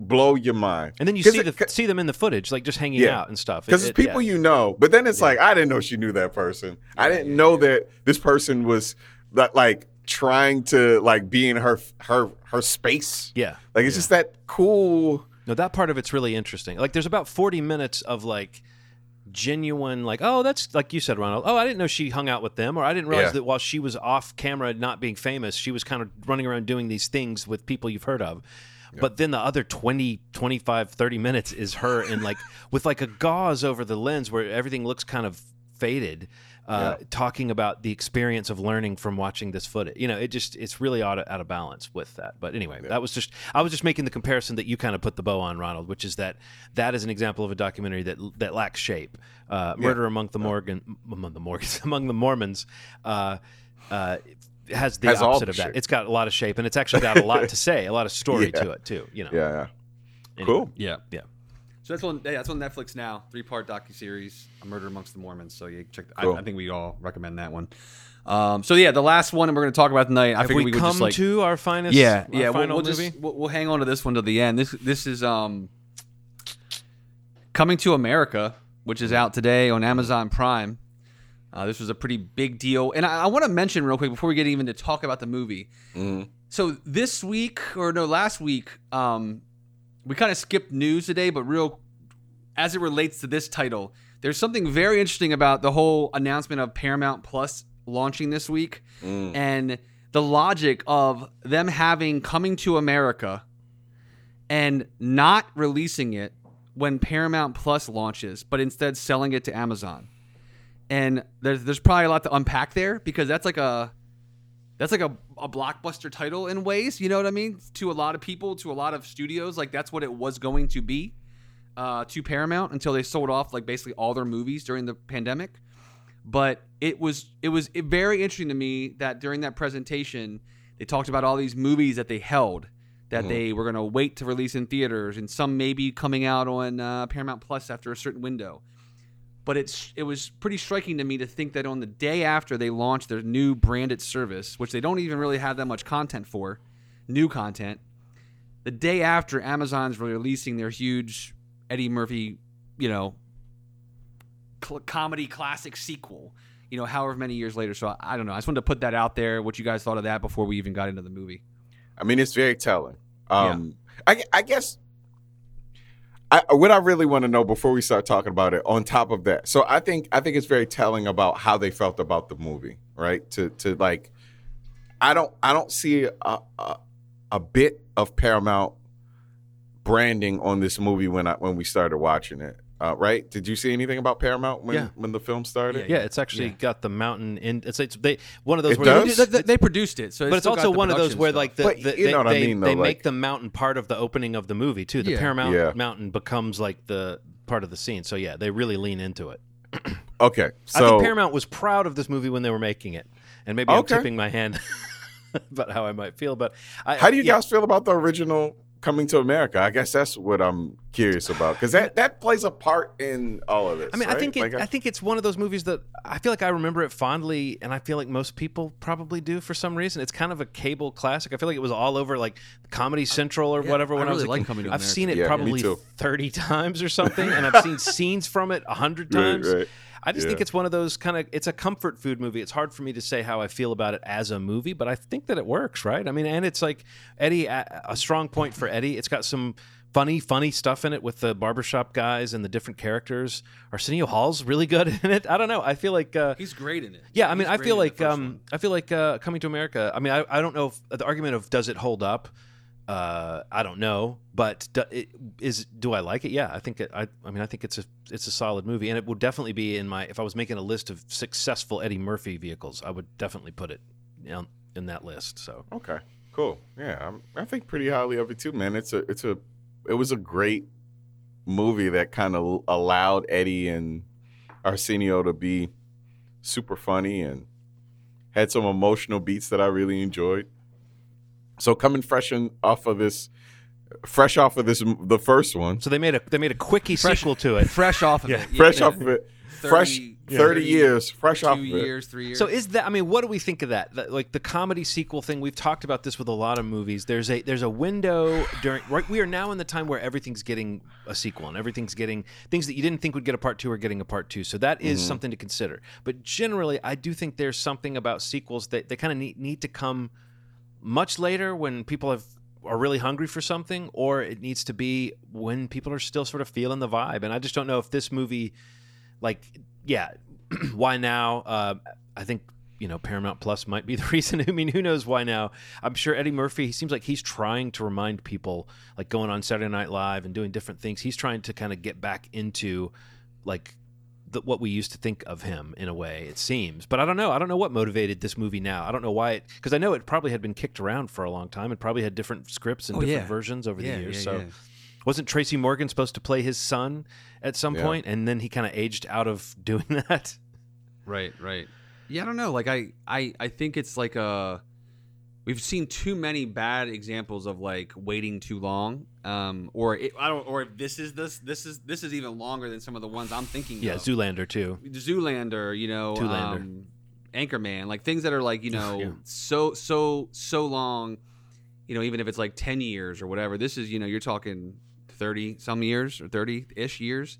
blow your mind. And then you see it- the see them in the footage, like just hanging Yeah. out and stuff. because It- it's it- people yeah. you know. But then it's like I didn't know she knew that person. I didn't know that this person was that like trying to like be in her her her space. Yeah. Like it's just that cool. No, that part of it's really interesting. Like, there's about 40 minutes of like genuine, like, oh, that's like you said, Ronald. Oh, I didn't know she hung out with them, or I didn't realize Yeah. that while she was off camera, not being famous, she was kind of running around doing these things with people you've heard of. But then the other 20, 25, 30 minutes is her in like with like a gauze over the lens where everything looks kind of faded, uh, talking about the experience of learning from watching this footage. You know, it just it's really out of, out of balance with that. But anyway, that was just I was just making the comparison that you kind of put the bow on, Ronald, which is that that is an example of a documentary that that lacks shape. Uh, Murder among the Morgan among the Morgans among the Mormons. Uh, uh, has the Has opposite the of that. shape. It's got a lot of shape, and it's actually got a lot to say, a lot of story Yeah. to it too. You know, Yeah, yeah. Anyway. Cool. Yeah. yeah. So that's on. yeah, That's on Netflix now. Three part docu series, A Murder Amongst the Mormons. So you check. Cool. I, I think we all recommend that one. Um, so yeah, the last one we're going to talk about tonight. I Have we, we, would come just like to our finest? yeah, our yeah. We'll, final we'll movie. just we'll, we'll hang on to this one to the end. This this is um coming to America, which is out today on Amazon Prime. Uh, this was a pretty big deal, and I, I want to mention real quick before we get even to talk about the movie. So this week, or no, last week, um, we kind of skipped news today, but real as it relates to this title, there's something very interesting about the whole announcement of Paramount Plus launching this week and the logic of them having coming to America and not releasing it when Paramount Plus launches, but instead selling it to Amazon. And there's there's probably a lot to unpack there because that's like a that's like a, a blockbuster title in ways, you know what I mean? To a lot of people, to a lot of studios, like that's what it was going to be uh, to Paramount until they sold off like basically all their movies during the pandemic. But it was it was very interesting to me that during that presentation they talked about all these movies that they held that they were going to wait to release in theaters and some maybe coming out on uh, Paramount Plus after a certain window. But it's it was pretty striking to me to think that on the day after they launched their new branded service, which they don't even really have that much content for, new content, the day after Amazon's releasing their huge Eddie Murphy, you know, cl- comedy classic sequel, you know, however many years later. So I, I don't know. I just wanted to put that out there, what you guys thought of that before we even got into the movie. I mean, it's very telling. Um, I, I guess I, uh, what I really want to know before we start talking about it, on top of that, so I think I think it's very telling about how they felt about the movie, right? To to like, I don't I don't see a a, a bit of Paramount branding on this movie when I when we started watching it. Uh, right? Did you see anything about Paramount when Yeah. when the film started? Yeah, it's actually Yeah. got the mountain in. It's, it's they one of those It where does? They, they- they produced it, so but it's also one of those where like the, the- you they, know what I they, mean, though, they like- make the mountain part of the opening of the movie too. The Yeah. Paramount Yeah. Mountain becomes like the part of the scene. So yeah, they really lean into it. Okay, so I think Paramount was proud of this movie when they were making it, and maybe I'm Okay. tipping my hand about how I might feel. But I, How do you yeah. guys feel about the original Coming to America? I guess that's what I'm curious about because that, that plays a part in all of this. I mean, I think it, Like, I think it's one of those movies that I feel like I remember it fondly, and I feel like most people probably do for some reason. It's kind of a cable classic. I feel like it was all over like Comedy Central or whatever I when I, was like kid. Coming to I've seen it Yeah, probably thirty times or something, and I've seen scenes from it a hundred Right, times. right. I just Yeah. think it's one of those kind of it's a comfort food movie. It's hard for me to say how I feel about it as a movie, but I think that it works, right? I mean, and it's like Eddie a a strong point for Eddie. It's got some funny funny stuff in it with the barbershop guys and the different characters. Arsenio Hall's really good in it. I don't know. I feel like uh, he's great in it. yeah, I mean, I feel in the like first um, one. I feel like uh, coming to America. I mean, I, I don't know if the argument of does it hold up. Uh, I don't know, but do, it, is do I like it? Yeah, I think it, I. I mean, I think it's a it's a solid movie, and it would definitely be in my. If I was making a list of successful Eddie Murphy vehicles, I would definitely put it in, in that list. So okay. Cool. Yeah, I'm, I think pretty highly of it too, man. It's a it's a it was a great movie that kind of allowed Eddie and Arsenio to be super funny and had some emotional beats that I really enjoyed. So coming fresh in, off of this, fresh off of this, the first one, So they made a they made a quickie Fresh- sequel to it. Fresh off of Yeah. it. fresh Yeah. off of it, fresh 30 thirty years, fresh two off of it. years, three years. So is that? I mean, what do we think of that? That- Like the comedy sequel thing. We've talked about this with a lot of movies. There's a there's a window during. Right, we are now in the time where everything's getting a sequel and everything's getting things that you didn't think would get a part two are getting a part two. So that is mm-hmm. something to consider. But generally, I do think there's something about sequels that they kind of need, need to come much later when people have are really hungry for something, or it needs to be when people are still sort of feeling the vibe. And I just don't know if this movie, like, yeah, why now? Uh, I think you know Paramount Plus might be the reason. I mean, who knows why now? I'm sure Eddie Murphy. He seems like he's trying to remind people, like going on Saturday Night Live and doing different things. He's trying to kind of get back into like the, what we used to think of him in a way it seems but i don't know i don't know what motivated this movie now i don't know why it because i know it probably had been kicked around for a long time it probably had different scripts and Oh, different yeah. versions over Yeah, the years yeah, so yeah. wasn't tracy morgan supposed to play his son at some Yeah. point and then he kind of aged out of doing that Right, right. Yeah, I don't know. Like I, I, I think it's like a. We've seen too many bad examples of like waiting too long, um, or it, I don't, or if this is this, this is this is even longer than some of the ones I'm thinking. yeah of. zoolander too Zoolander, you know, Zoolander. um, Anchorman, like things that are like you know Yeah. so so so long, you know, even if it's like ten years or whatever. This is you know you're talking thirty some years or thirty ish years.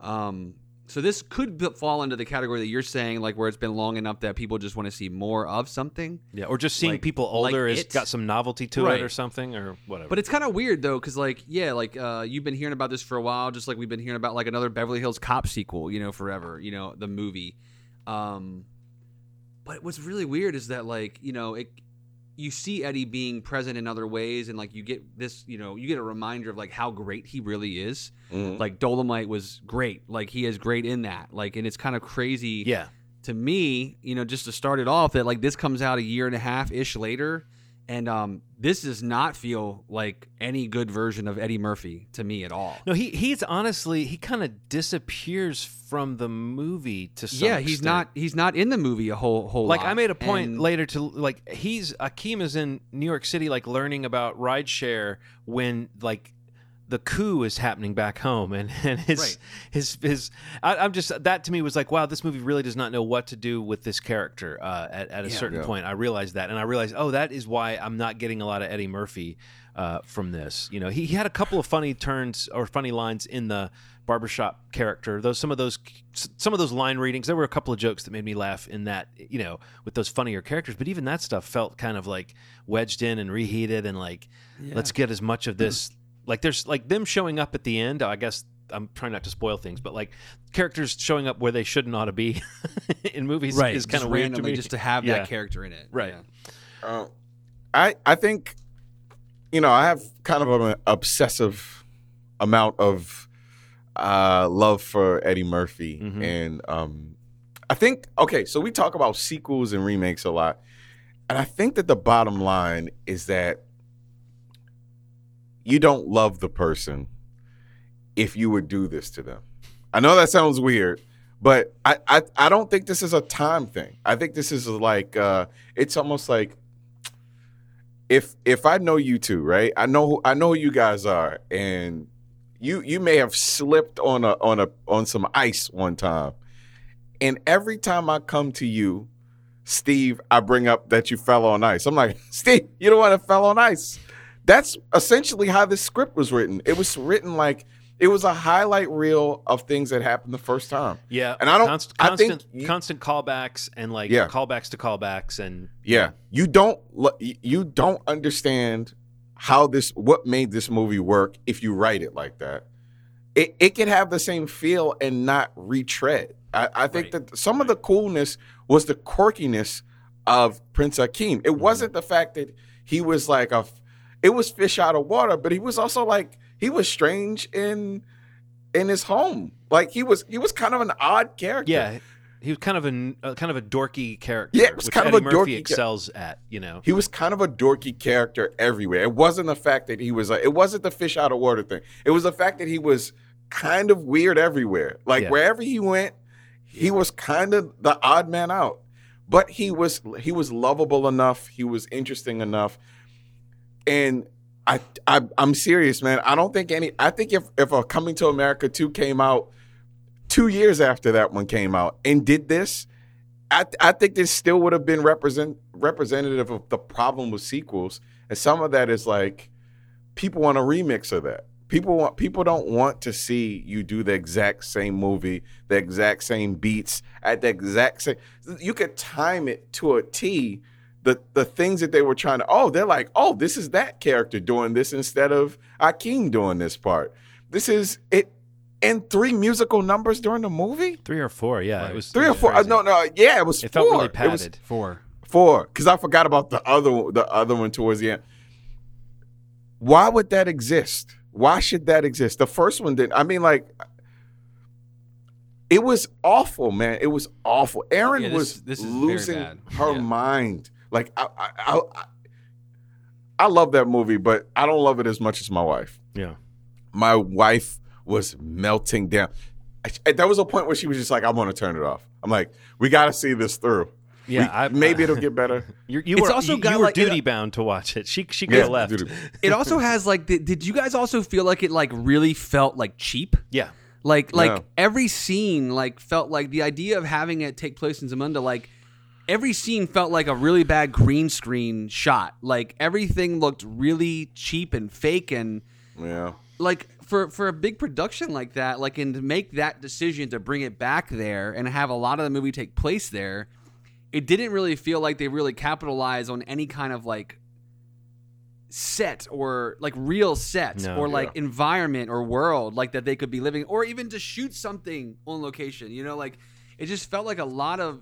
Um, so this could b- fall into the category that you're saying, like where it's been long enough that people just want to see more of something. yeah or just seeing Like- people like older has It. got some novelty to Right. it or something or whatever But it's kind of weird though, because like yeah, like uh, you've been hearing about this for a while, just like we've been hearing about like another Beverly Hills Cop sequel, you know, forever, you know, the movie. Um, but what's really weird is that like you know it, you see Eddie being present in other ways, and like you get this, you know, you get a reminder of like how great he really is. Mhm. Like Dolemite was great, like he is great in that, like, and it's kind of crazy yeah to me, you know, just to start it off, that like this comes out a year and a half ish later, and um, this does not feel like any good version of Eddie Murphy to me at all. no he he's honestly he kind of disappears from the movie to some yeah, he's extent. not he's not in the movie a whole whole like lot. I made a point And- later to like he's Akeem is in New York City like learning about rideshare when like the coup is happening back home and, and his Right. his his I, I'm just that to me was like wow this movie really does not know what to do with this character uh, at, at a Yeah. certain Yeah. point I realized that and I realized oh that is why I'm not getting a lot of Eddie Murphy uh, from this you know he, he had a couple of funny turns or funny lines in the barbershop character those some of those some of those line readings there were a couple of jokes that made me laugh in that you know with those funnier characters but even that stuff felt kind of like wedged in and reheated and like let's get as much of this like there's like them showing up at the end i guess i'm trying not to spoil things but like characters showing up where they shouldn't ought to be in movies right is kind of weird to randomly me just to have Yeah. that character in it. Right. Yeah. Uh, I I think you know I have kind of an obsessive amount of uh, love for Eddie Murphy, Mhm. and um, I think okay. So we talk about sequels and remakes a lot, and I think that the bottom line is that you don't love the person if you would do this to them. I know that sounds weird, but I, I, I don't think this is a time thing. I think this is like uh, it's almost like if if I know you two, right? I know who, I know who you guys are, and you you may have slipped on a on a on some ice one time, and every time I come to you, Steve, I bring up that you fell on ice. I'm like, Steve, you don't want to fell on ice. That's essentially how this script was written. It was written like it was a highlight reel of things that happened the first time. yeah And I don't- I think constant you- constant callbacks and like Yeah. callbacks to callbacks and Yeah, you don't you don't understand how this what made this movie work if you write it like that. It it can have the same feel and not retread. I, I think Right. that some of the coolness was the quirkiness of Prince Akeem. It mm-hmm. wasn't the fact that he was like a it was fish out of water, but he was also like he was strange in in his home. Like he was he was kind of an odd character. yeah He was kind of a uh, kind of a dorky character. Yeah, it was kind of a Murphy dorky excels at. You know, He was kind of a dorky character everywhere. It wasn't the fact that he was like, it wasn't the fish out of water thing. It was the fact that he was kind of weird everywhere. Like Yeah. wherever he went, he was kind of the odd man out. But he was he was lovable enough. He was interesting enough. And I, I I'm serious, man. I don't think any. I think if if a Coming to America two came out two years after that one came out and did this, I I think this still would have been represent representative of the problem with sequels. And some of that is like people want a remix of that. People want people don't want to see you do the exact same movie, the exact same beats at the exact same. You could time it to a T. The the things that they were trying to oh they're like oh this is that character doing this instead of Akeem doing this part. This is it. And three musical numbers during the movie. three or four. Yeah, Right. it was Three it or was four? Uh, no, no. Yeah, it was It four. felt really It was padded. Four. four because I forgot about the other the other one towards the end. Why would that exist? Why should that exist? The first one didn't. I mean, like, it was awful, man. It was awful. Erin Yeah, this- was this is losing her Yeah. mind. Like, I, I, I, I, I love that movie, but I don't love it as much as my wife. Yeah, My wife was melting down. I, there was a point where she was just like, "I want to turn it off." I'm like, "We got to see this through." yeah. We- I, maybe it'll get better. you, you It's were also you, got, you were like, it- duty bound to watch it. She she could Yeah, have left. dude. It also has like. Did, did you guys also feel like it like really felt like cheap? Yeah, Like like No. every scene like felt like the idea of having it take place in Zamunda like every scene felt like a really bad green screen shot. Like everything looked really cheap and fake and Yeah. like for for a big production like that, like and to make that decision to bring it back there and have a lot of the movie take place there, it didn't really feel like they really capitalized on any kind of like set or like real set No. or like Yeah. environment or world like that they could be living or even to shoot something on location. You know, like it just felt like a lot of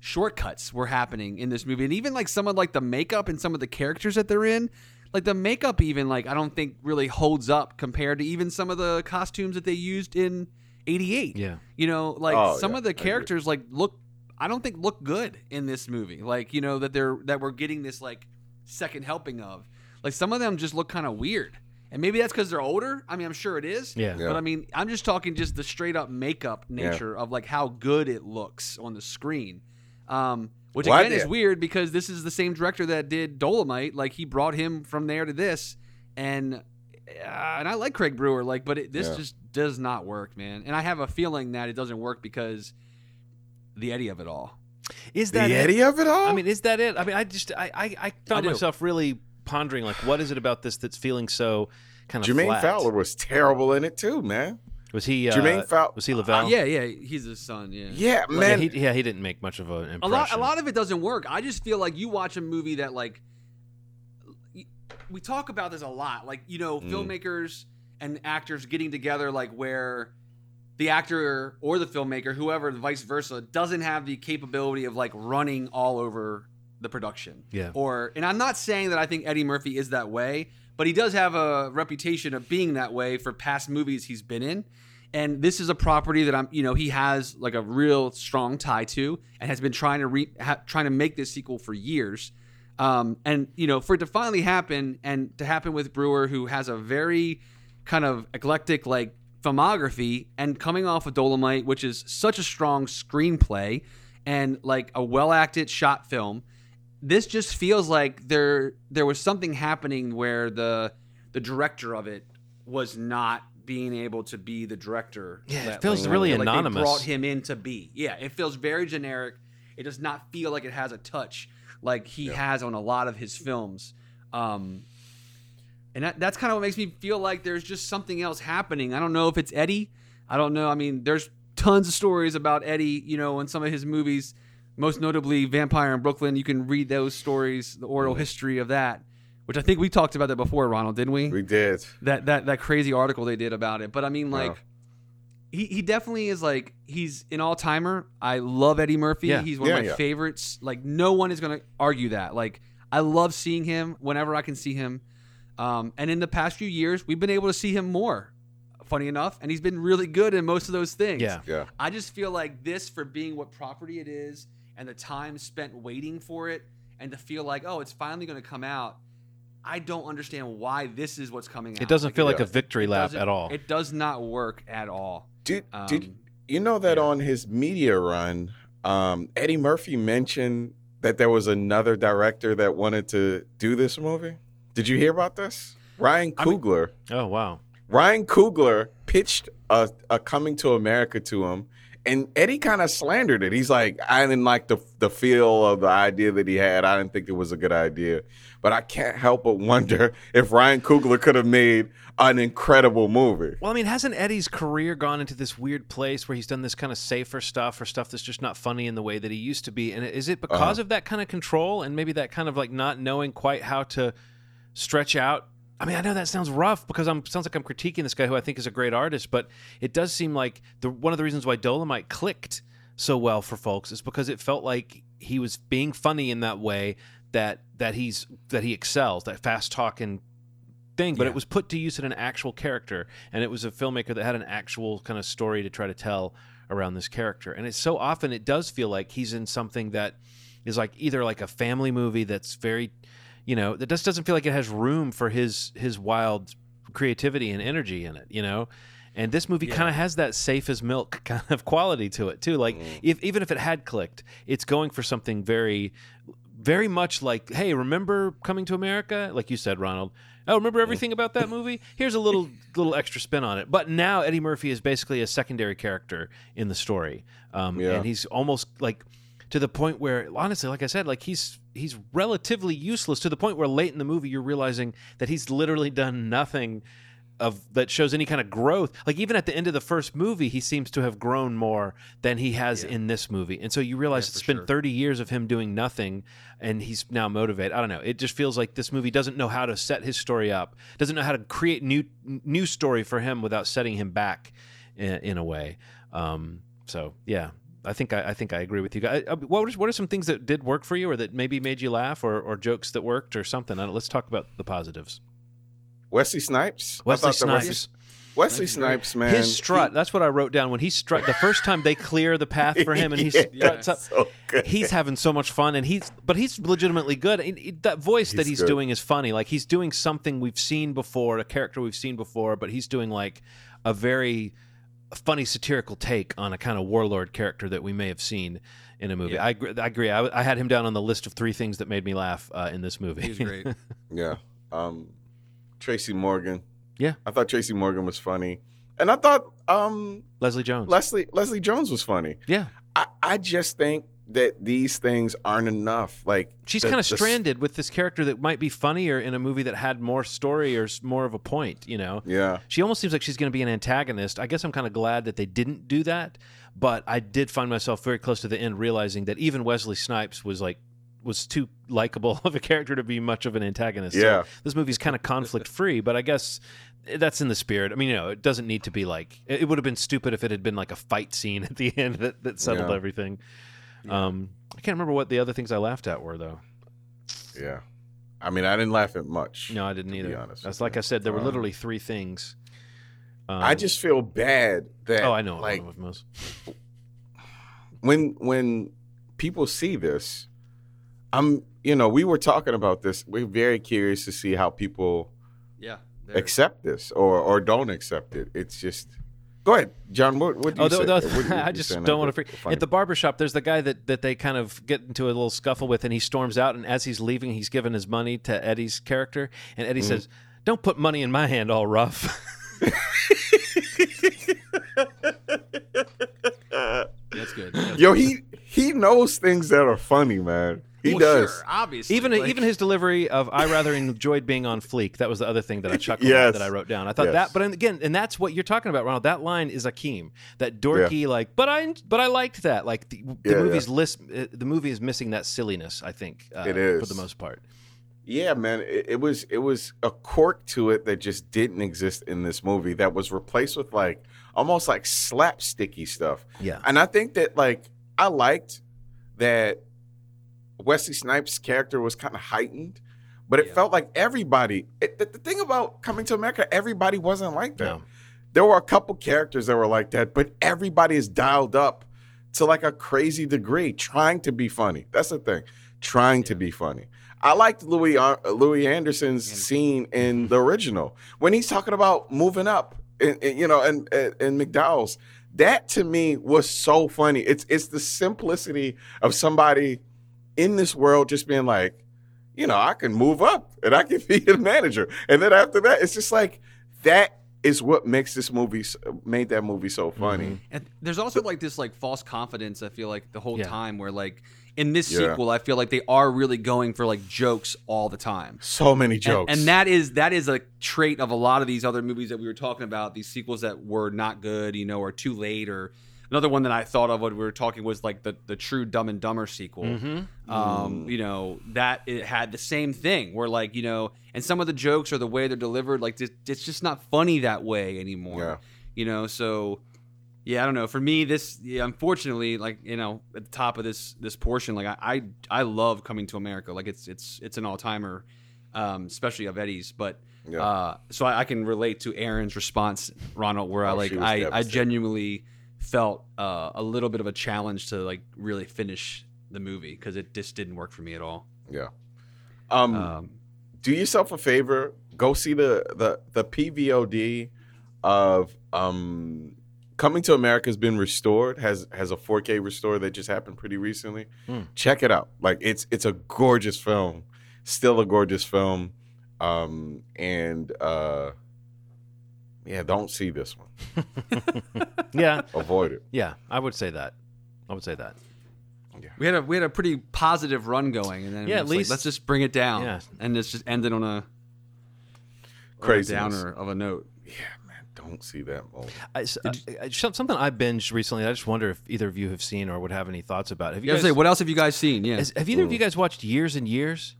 shortcuts were happening in this movie. And even like some of like the makeup and some of the characters that they're in like the makeup even like i don't think really holds up compared to even some of the costumes that they used in 88 Yeah. you know like Oh, some yeah, of the characters like look i don't think look good in this movie. Like you know that they're that we're getting this like second helping of. Like some of them just look kind of weird. And maybe that's because they're older? I mean i'm sure it is. Yeah. Yeah. but i mean i'm just talking just the straight up makeup nature of like how good it looks on the screen um which Why again is weird because this is the same director that did Dolemite. Like he brought him from there to this, and uh, and I like Craig Brewer. Like, but it, this Yeah. just does not work, man. And I have a feeling that it doesn't work because the Eddie of it all. Is The that it? Eddie of it all? I mean, is that it? I mean, I just I I, I found do. myself really pondering like, what is it about this that's feeling so kind of Jermaine flat? Fowler was terrible in it too, man. Was he? Uh, Jermaine Fow- was he Lavelle? yeah, yeah, he's his son. Yeah. Yeah, yeah, man. he, yeah, he didn't make much of an impression. a lot a lot of it doesn't work i just feel like you watch a movie that like we talk about this a lot like you know Mm. filmmakers and actors getting together like where the actor or the filmmaker whoever vice versa doesn't have the capability of like running all over the production Yeah. or and i'm not saying that i think eddie murphy is that way but he does have a reputation of being that way for past movies he's been in and this is a property that I'm, you know, he has like a real strong tie to, and has been trying to re, ha, trying to make this sequel for years. Um, and you know, for it to finally happen, and to happen with Brewer, who has a very kind of eclectic like filmography, and coming off of Dolemite, which is such a strong screenplay and like a well acted shot film, this just feels like there there was something happening where the the director of it was not being able to be the director. Yeah, it feels like, really like anonymous. They brought him in to be. Yeah, it feels very generic. It does not feel like it has a touch like he has on a lot of his films. Um, and that, that's kind of what makes me feel like there's just something else happening. I don't know if it's Eddie. I don't know. I mean, there's tons of stories about Eddie, you know, in some of his movies, most notably Vampire in Brooklyn. You can read those stories, the oral history of that, which I think we talked about that before, Ronald, didn't we? we did. that that that crazy article they did about it. But I mean, like, Wow. he he definitely is like he's an all timer. I love Eddie Murphy. Yeah. He's one Yeah, of my yeah. favorites. Like, no one is gonna argue that. Like, I love seeing him whenever I can see him. Um, and in the past few years, we've been able to see him more funny enough, and he's been really good in most of those things. Yeah. Yeah. I just feel like this for being what property it is, and the time spent waiting for it, and to feel like oh, it's finally going to come out. I don't understand why this is what's coming out. It doesn't feel like yeah. a victory lap at all. It does not work at all. Did did Um, you know that yeah. on his media run, um, Eddie Murphy mentioned that there was another director that wanted to do this movie? Did you hear about this? Ryan I mean- Coogler. oh wow. Ryan Coogler pitched a, a Coming to America to him, and Eddie kind of slandered it. He's like, I didn't like the the feel of the idea that he had. I didn't think it was a good idea. But I can't help but wonder if Ryan Coogler could have made an incredible movie. Well, I mean, hasn't Eddie's career gone into this weird place where he's done this kind of safer stuff or stuff that's just not funny in the way that he used to be? And is it because Uh-huh. of that kind of control and maybe that kind of like not knowing quite how to stretch out? I mean, I know that sounds rough because I'm sounds like I'm critiquing this guy who I think is a great artist, but it does seem like the one of the reasons why Dolemite clicked so well for folks is because it felt like he was being funny in that way that that he's that he excels, that fast talking thing, but Yeah. it was put to use in an actual character, and it was a filmmaker that had an actual kind of story to try to tell around this character. And it's so often it does feel like he's in something that is like either like a family movie that's very, you know, that just doesn't feel like it has room for his his wild creativity and energy in it, you know. And this movie Yeah. kind of has that safe as milk kind of quality to it too. Like if even if it had clicked, it's going for something very very much like, hey, remember coming to America? Like you said, Ronald. Oh, remember everything about that movie? Here's a little little extra spin on it. But now Eddie Murphy is basically a secondary character in the story, um, Yeah. and he's almost like to the point where, honestly, like I said, like he's he's relatively useless to the point where late in the movie you're realizing that he's literally done nothing of that shows any kind of growth. Like even at the end of the first movie, he seems to have grown more than he has Yeah. in this movie. And so you realize Yeah, it's been sure. 30 years of him doing nothing and he's now motivated. I don't know. It just feels like this movie doesn't know how to set his story up. Doesn't know how to create new new story for him without setting him back in, in a way. Um, so yeah, I think I, I think I agree with you guys. Uh, What are, what are some things that did work for you, or that maybe made you laugh, or, or jokes that worked, or something? Let's talk about the positives. Wesley Snipes. Wesley thought the Wesley- Snipes, Wesley Snipes, man. his strut. That's what I wrote down when he strut. The first time they clear the path for him, and he Yeah, struts up. so. He's having so much fun, and he's but he's legitimately good. And that voice that He's he's good. doing is funny. Like he's doing something we've seen before, a character we've seen before, but he's doing like a very funny satirical take on a kind of warlord character that we may have seen in a movie. Yeah. I, agree, I agree. I, I had him down on the list of three things that made me laugh uh, in this movie. He's great. Yeah. Um, Tracy Morgan. Yeah. I thought Tracy Morgan was funny, and I thought um, Leslie Jones. Leslie Leslie Jones was funny. yeah, I, I just think that these things aren't enough. Like she's kind of the stranded with this character that might be funnier in a movie that had more story or more of a point. You know. Yeah. She almost seems like she's going to be an antagonist. I guess I'm kind of glad that they didn't do that, but I did find myself very close to the end realizing that even Wesley Snipes was like was too likable of a character to be much of an antagonist. So Yeah. this movie's kind of conflict free, but I guess eh, that's in the spirit. I mean, you know, it doesn't need to be like it it would have been stupid if it had been like a fight scene at the end that, that settled Yeah. everything. Um, I can't remember what the other things I laughed at were though. Yeah. I mean, I didn't laugh at much. No, I didn't To be either. honest That's like you. I said, there were Um, literally three things. Um, I just feel bad that oh, I know what like one of them was. when when people see this, I'm you know we were talking about this. We're very curious to see how people Yeah. there. accept this or or don't accept it. It's just go ahead, John. What what do you Oh, say? the, the- What do I just don't that want to freak. funny? At the barbershop, there's the guy that, that they kind of get into a little scuffle with, and he storms out. And as he's leaving, he's giving his money to Eddie's character, and Eddie Mm-hmm. says, "Don't put money in my hand, all rough." That's good. That's Yo, he he knows things that are funny, man. He Well, does. Sure, obviously. even like- even his delivery of "I rather enjoyed being on fleek." That was the other thing that I chuckled Yes. at that I wrote down. I thought Yes. that, but again, and that's what you're talking about, Ronald. That line is Akeem. That dorky, like, but I but I liked that. Like the, the Yeah, yeah. movie's list, uh, the movie is missing that silliness. I think uh, It for the most part. Yeah, man. It, it was it was a quirk to it that just didn't exist in this movie. That was replaced with like almost like slapsticky stuff. Yeah. And I think that like I liked that Wesley Snipes' character was kind of heightened, but it Yeah. felt like everybody. It, the, the thing about coming to America, everybody wasn't like that. No. there were a couple characters that were like that, but everybody is dialed up to like a crazy degree, trying to be funny. That's the thing, trying to be funny. I liked Louie uh, Louie Anderson's scene in the original when he's talking about moving up, and, and, you know, and, and and McDowell's. That to me was so funny. It's it's the simplicity of somebody in this world just being like, you know, I can move up and I can be a manager, and then after that, it's just like that is what makes this movie made that movie so mm-hmm. funny. And there's also like this like false confidence. I feel like the whole Yeah. time where like in this Yeah. sequel, I feel like they are really going for like jokes all the time. So many And- jokes, And, that is that is a trait of a lot of these other movies that we were talking about. These sequels that were not good, you know, or too late. Or another one that I thought of when we were talking was like the the true Dumb and Dumber sequel. Mm-hmm. Um, you know that it had the same thing where like you know, and some of the jokes or the way they're delivered, like it's it's just not funny that way anymore. Yeah. You know, so yeah, I don't know. For me, this yeah, unfortunately, like you know, at the top of this this portion, like I I, I love Coming to America. Like it's it's it's an all timer, um, especially of Eddie's. But Yeah. uh, so I, I can relate to Erin's response, Ronald, where I Oh, like I I genuinely felt uh, a little bit of a challenge to like really finish the movie because it just didn't work for me at all. yeah. Um, Um, do yourself a favor. Go see the the the PVOD of um Coming to America has been restored. has has a 4K restore that just happened pretty recently. Hmm. Check it out. Like it's it's a gorgeous film. Still a gorgeous film. Um and uh yeah, don't see this one. Yeah, Avoid it. yeah, I would say that. I would say that. Yeah. we had a we had a pretty positive run going, and then Yeah, yeah, at least- let's just bring it down, Yeah. and let's just ended on a crazy a downer of a note. Yeah, man, don't see that movie. I, s- I- I- some- something I binged recently. I just wonder if either of you have seen or would have any thoughts about. Have you Yeah, guys? say, what else have you guys seen? Yeah, has- have either of you guys watched Years and Years?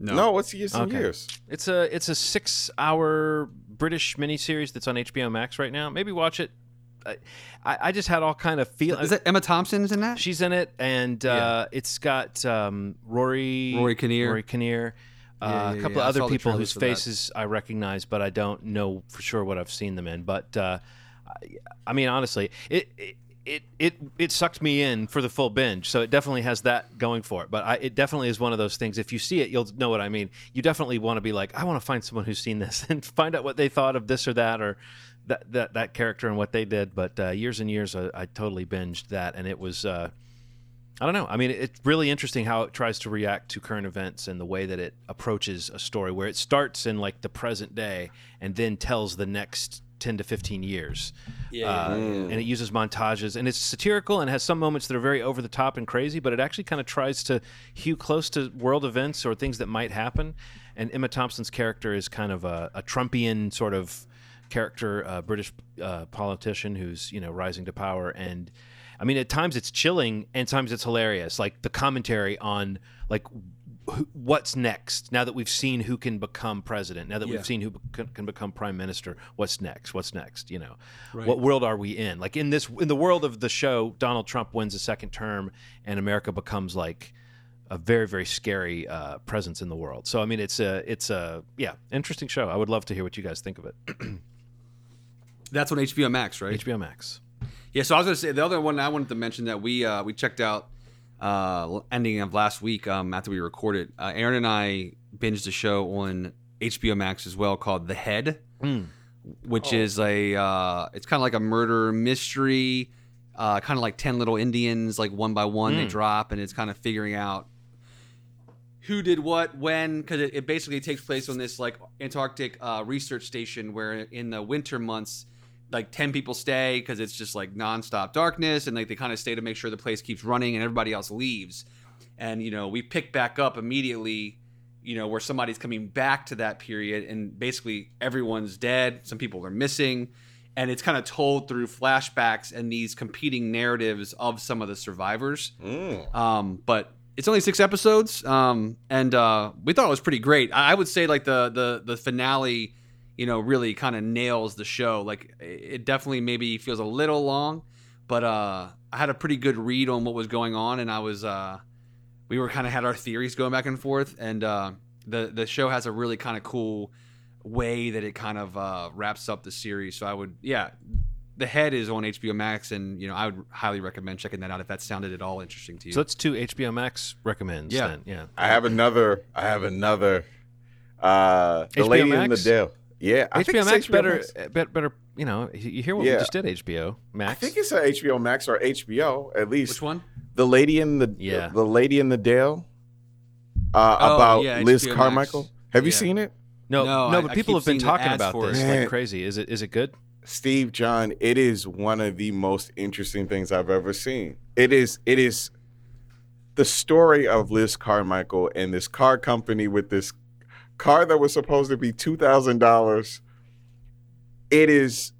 No, no, what's years and years? It's a it's a six hour British miniseries that's on HBO Max right now. Maybe watch it. I, I just had all kind of feel. Is that Emma Thompson's in that? She's in it, and uh, it's got um, Rory Rory Kinnear. Rory Kinnear. Uh, Yeah, a couple yeah. Of other people whose for that. faces I recognize, but I don't know for sure what I've seen them in. But uh, I, I mean, honestly, it, it it it it sucked me in for the full binge. So it definitely has that going for it. But I, it definitely is one of those things. If you see it, you'll know what I mean. You definitely want to be like, I want to find someone who's seen this and find out what they thought of this or that or that that that character and what they did. But uh, years and years, I, I totally binged that, and it was. Uh, I don't know. I mean, it's really interesting how it tries to react to current events and the way that it approaches a story where it starts in like the present day and then tells the next 10 to 15 years. Yeah, Uh, And it uses montages and it's satirical and has some moments that are very over the top and crazy, but it actually kind of tries to hew close to world events or things that might happen. And Emma Thompson's character is kind of a, a Trumpian sort of character, uh, British uh, politician who's, you know, rising to power and I mean, at times it's chilling, and times it's hilarious. Like the commentary on like wh- what's next. Now that we've seen who can become president, now that Yeah. we've seen who can become prime minister, what's next? What's next? You know, Right. what world are we in? Like in this, in the world of the show, Donald Trump wins a second term, and America becomes like a very very scary uh, presence in the world. So I mean, it's a it's a yeah interesting show. I would love to hear what you guys think of it. that's on HBO Max, right? HBO Max. Yeah, so I was gonna say the other one I wanted to mention that we uh, we checked out uh, ending of last week um, after we recorded. Uh, Erin and I binged a show on HBO Max as well called The Head, which is a uh, it's kind of like a murder mystery, uh, kind of like Ten Little Indians, like one by one they drop, and it's kind of figuring out who did what when because it, it basically takes place on this like Antarctic uh, research station where in the winter months like 10 people stay because it's just like nonstop darkness and like they kind of stay to make sure the place keeps running and everybody else leaves and you know we pick back up immediately you know where somebody's coming back to that period and basically everyone's dead some people are missing and it's kind of told through flashbacks and these competing narratives of some of the survivors Mm. um, but it's only six episodes, um, and uh, we thought it was pretty great. I I would say like the the the finale, you know, really kind of nails the show. Like it definitely maybe feels a little long, but uh, I had a pretty good read on what was going on, and I was uh, we were kind of had our theories going back and forth, and uh, the the show has a really kind of cool way that it kind of uh, wraps up the series. So I would, yeah, the head is on HBO Max, and you know I would highly recommend checking that out if that sounded at all interesting to you. So that's two HBO Max recommends. Yeah. then. yeah. I have another. I have another. Uh, the HBO lady in the Max? Dale. Yeah, I think HBO it's Max HBO better, Max. uh, bet- better. You know, you you hear what we just did. HBO Max. I think it's a HBO Max or HBO at least. Which one? The lady in the Yeah. the lady in the Dale. Uh, Oh, about yeah, Liz HBO Max. Carmichael. Have you Yeah. seen it? no, No, no, I- but people have been talking about this it. like crazy. Is it is it good? Steve John, it is one of the most interesting things I've ever seen. It is it is the story of Liz Carmichael and this car company with this car that was supposed to be two thousand dollars. It is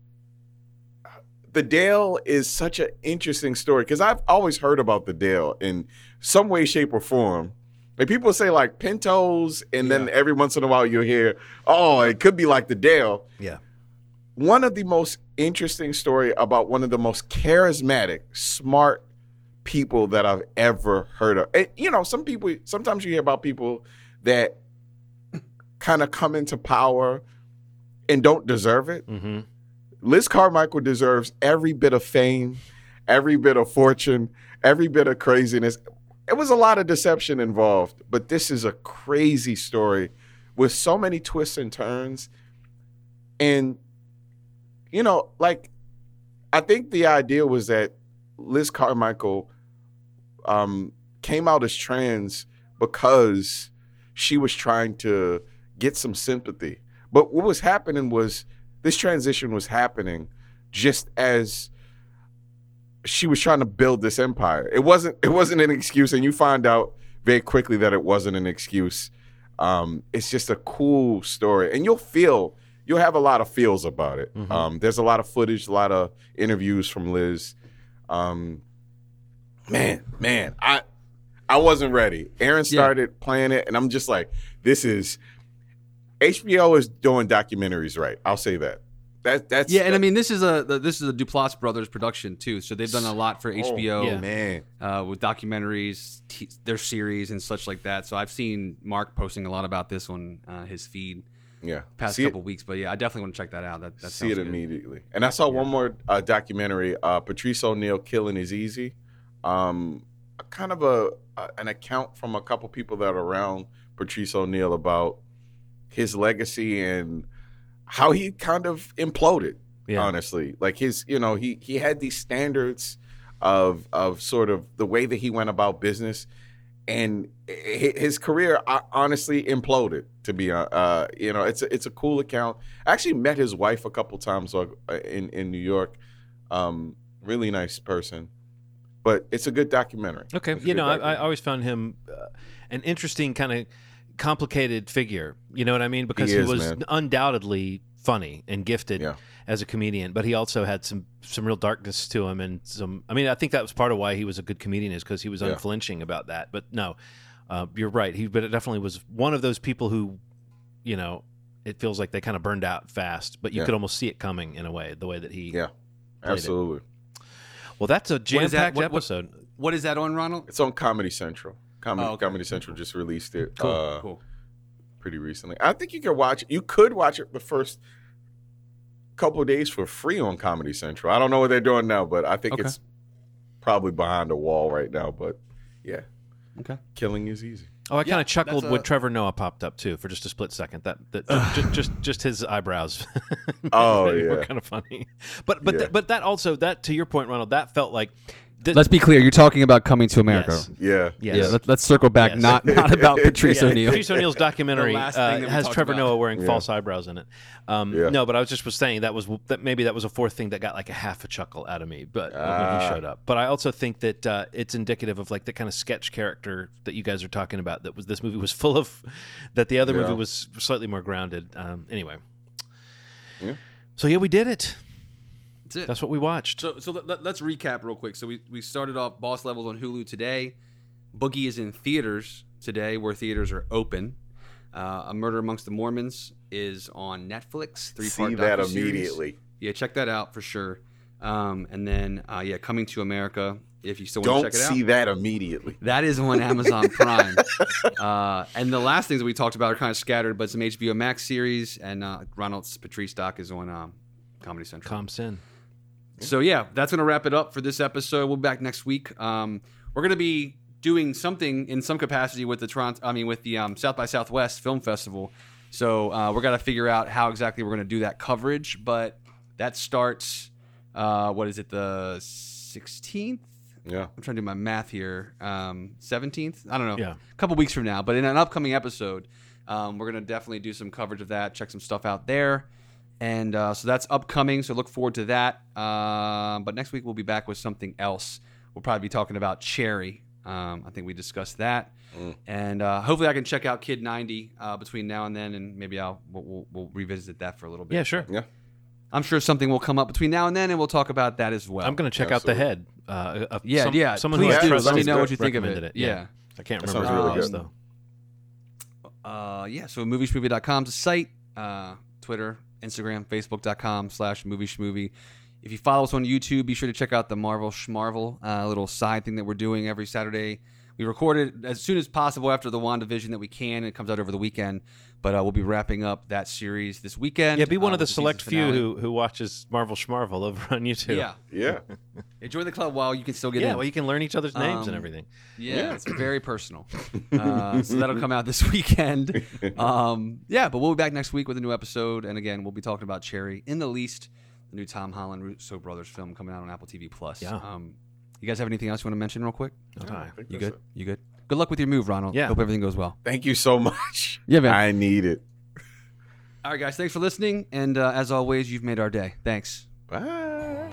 the Dale is such an interesting story because I've always heard about the Dale in some way, shape, or form. Like people say like Pintos, and then every once in a while you'll hear, oh, it could be like the Dale Yeah. one of the most interesting story about one of the most charismatic, smart people that I've ever heard of. And, you know, some people sometimes you hear about people that kind of come into power and don't deserve it. Mm-hmm. Liz Carmichael deserves every bit of fame, every bit of fortune, every bit of craziness. It was a lot of deception involved, but this is a crazy story with so many twists and turns. And, you know, like, I think the idea was that Liz Carmichael um, came out as trans because she was trying to get some sympathy. But what was happening was this transition was happening just as she was trying to build this empire. It wasn't it wasn't an excuse, and you find out very quickly that it wasn't an excuse. Um, it's just a cool story, and you'll feel you'll have a lot of feels about it. Mhm. Um, there's a lot of footage, a lot of interviews from Liz. Um, man, man, I I wasn't ready. Erin Yeah. started playing it, and I'm just like, this is HBO is doing documentaries right. I'll say that. That that's Yeah, and I mean this is a this is a Duplass brothers production too, so they've done a lot for Oh, HBO Yeah. man. uh, with documentaries, t- their series and such like that. So I've seen Mark posting a lot about this on uh, his feed Yeah, past see couple it, weeks. But yeah, I definitely want to check that out. That, that see it good. immediately. And I saw one more uh, documentary. Uh, Patrice O'Neal killing is easy. Um, a kind of a, a an account from a couple people that are around Patrice O'Neal about his legacy and how he kind of imploded. Yeah. honestly like his you know he he had these standards of of sort of the way that he went about business and his career uh, honestly imploded to be uh, uh you know it's a, it's a cool account i actually met his wife a couple times uh, in in new york um really nice person but it's a good documentary Okay. It's You know, I, I always found him uh, an interesting kind of complicated figure. You know what I mean? Because He he, was man. undoubtedly funny and gifted Yeah. as a comedian, but he also had some some real darkness to him and some. I mean, I think that was part of why he was a good comedian is because he was Yeah. unflinching about that. But no, uh, you're right. He but it definitely was one of those people who, you know. It feels like they kind of burned out fast, but you Yeah. could almost see it coming in a way, the way that he. yeah played it. absolutely Well, that's a What is jam-packed What- what- episode. What is that on, Ronald? it's on comedy central comedy, Oh, okay. comedy central just released it Cool, uh, cool. pretty recently. I think you can watch it. You could watch it the first couple of days for free on Comedy Central. I don't know what they're doing now, but I think Okay. it's probably behind a wall right now. But yeah, Okay. killing is easy. Oh, I kind of chuckled that's when Trevor Noah popped up too for just a split second. That that just, just just his eyebrows. Oh, were yeah. kind of funny. But but Yeah. th- but that also that to your point, Ronald, that felt like. Th- Let's be clear. You're talking about Coming to America. Yes. Yeah, Yes. Yeah. Let, let's circle back. Yes. Not not about Patrice Yeah, O'Neal. Patrice O'Neal's documentary uh, thing that we has Trevor about. Noah wearing Yeah. false eyebrows in it. Um, Yeah. No, but I was just was saying that was that maybe that was a fourth thing that got like a half a chuckle out of me. But when he Ah. showed up, but I also think that uh, it's indicative of like the kind of sketch character that you guys are talking about. That was this movie was full of. That the other Yeah. movie was slightly more grounded. Um, anyway. Yeah. So yeah, we did it. That's it. That's what we watched. So, so let, us recap real quick. So we, we started off Boss Levels on Hulu today. Boogie is in theaters today, where theaters are open. Uh, A Murder Amongst the Mormons is on Netflix. Three see part that immediately. Yeah, check that out for sure. Um, and then uh, yeah, Coming to America If you still want Don't to check it see out, that immediately. that is on Amazon Prime. uh, and the last things that we talked about are kind of scattered, but some HBO Max series and uh, Ronald's Patrice doc is on um, Comedy Central. Comps in. So yeah, that's gonna wrap it up for this episode. We'll be back next week. Um, we're gonna be doing something in some capacity with the Toronto. I mean, with the um, South by Southwest Film Festival. So uh, we're gonna figure out how exactly we're gonna do that coverage. But that starts. Uh, what is it? The sixteenth. Yeah. I'm trying to do my math here. Seventeenth. I don't know. Yeah. A couple weeks from now, but in an upcoming episode, um, we're gonna definitely do some coverage of that. Check some stuff out there, and uh, so that's upcoming. So look forward to that. Um, but next week we'll be back with something else. We'll probably be talking about Cherry. Um, I think we discussed that, and uh, hopefully I can check out Kid 90 uh, between now and then, and maybe I'll we'll, we'll, we'll revisit that for a little bit. Yeah, sure. Yeah. I'm sure something will come up between now and then, and we'll talk about that as well. I'm going to check out the head. Uh, uh, Yeah, some- yeah, Someone please who I do. Let me know what you think of recommended it. Yeah. Yeah. I can't That remember sounds who really it was, good. though. uh, yeah, so movieshmovie.com is a site, uh, Twitter, Instagram, Facebook.com slash movie schmovie. If you follow us on YouTube, be sure to check out the Marvel Schmarvel, uh, little side thing that we're doing every Saturday. We record it as soon as possible after the WandaVision that we can. And it comes out over the weekend, but uh, we'll be wrapping up that series this weekend. Yeah, be one uh, of the with select few who, who watches Marvel Schmarvel over on YouTube. Yeah, Yeah. enjoy the club while you can still get Yeah, in. well, you can learn each other's names and Um, everything. Yeah, it's very personal. Uh, so that'll come out this weekend. Um, yeah, but we'll be back next week with a new episode, and again, we'll be talking about Cherry in the least, the new Tom Holland Russo brothers film coming out on Apple TV Plus. Yeah. Um, you guys have anything else you want to mention real quick? No Yeah, I think You that's good? it. You good? Good luck with your move, Ronald. Yeah. Hope everything goes well. Thank you so much. Yeah, man. I need it. All right, guys. Thanks for listening, and uh, as always, you've made our day. Thanks. Bye.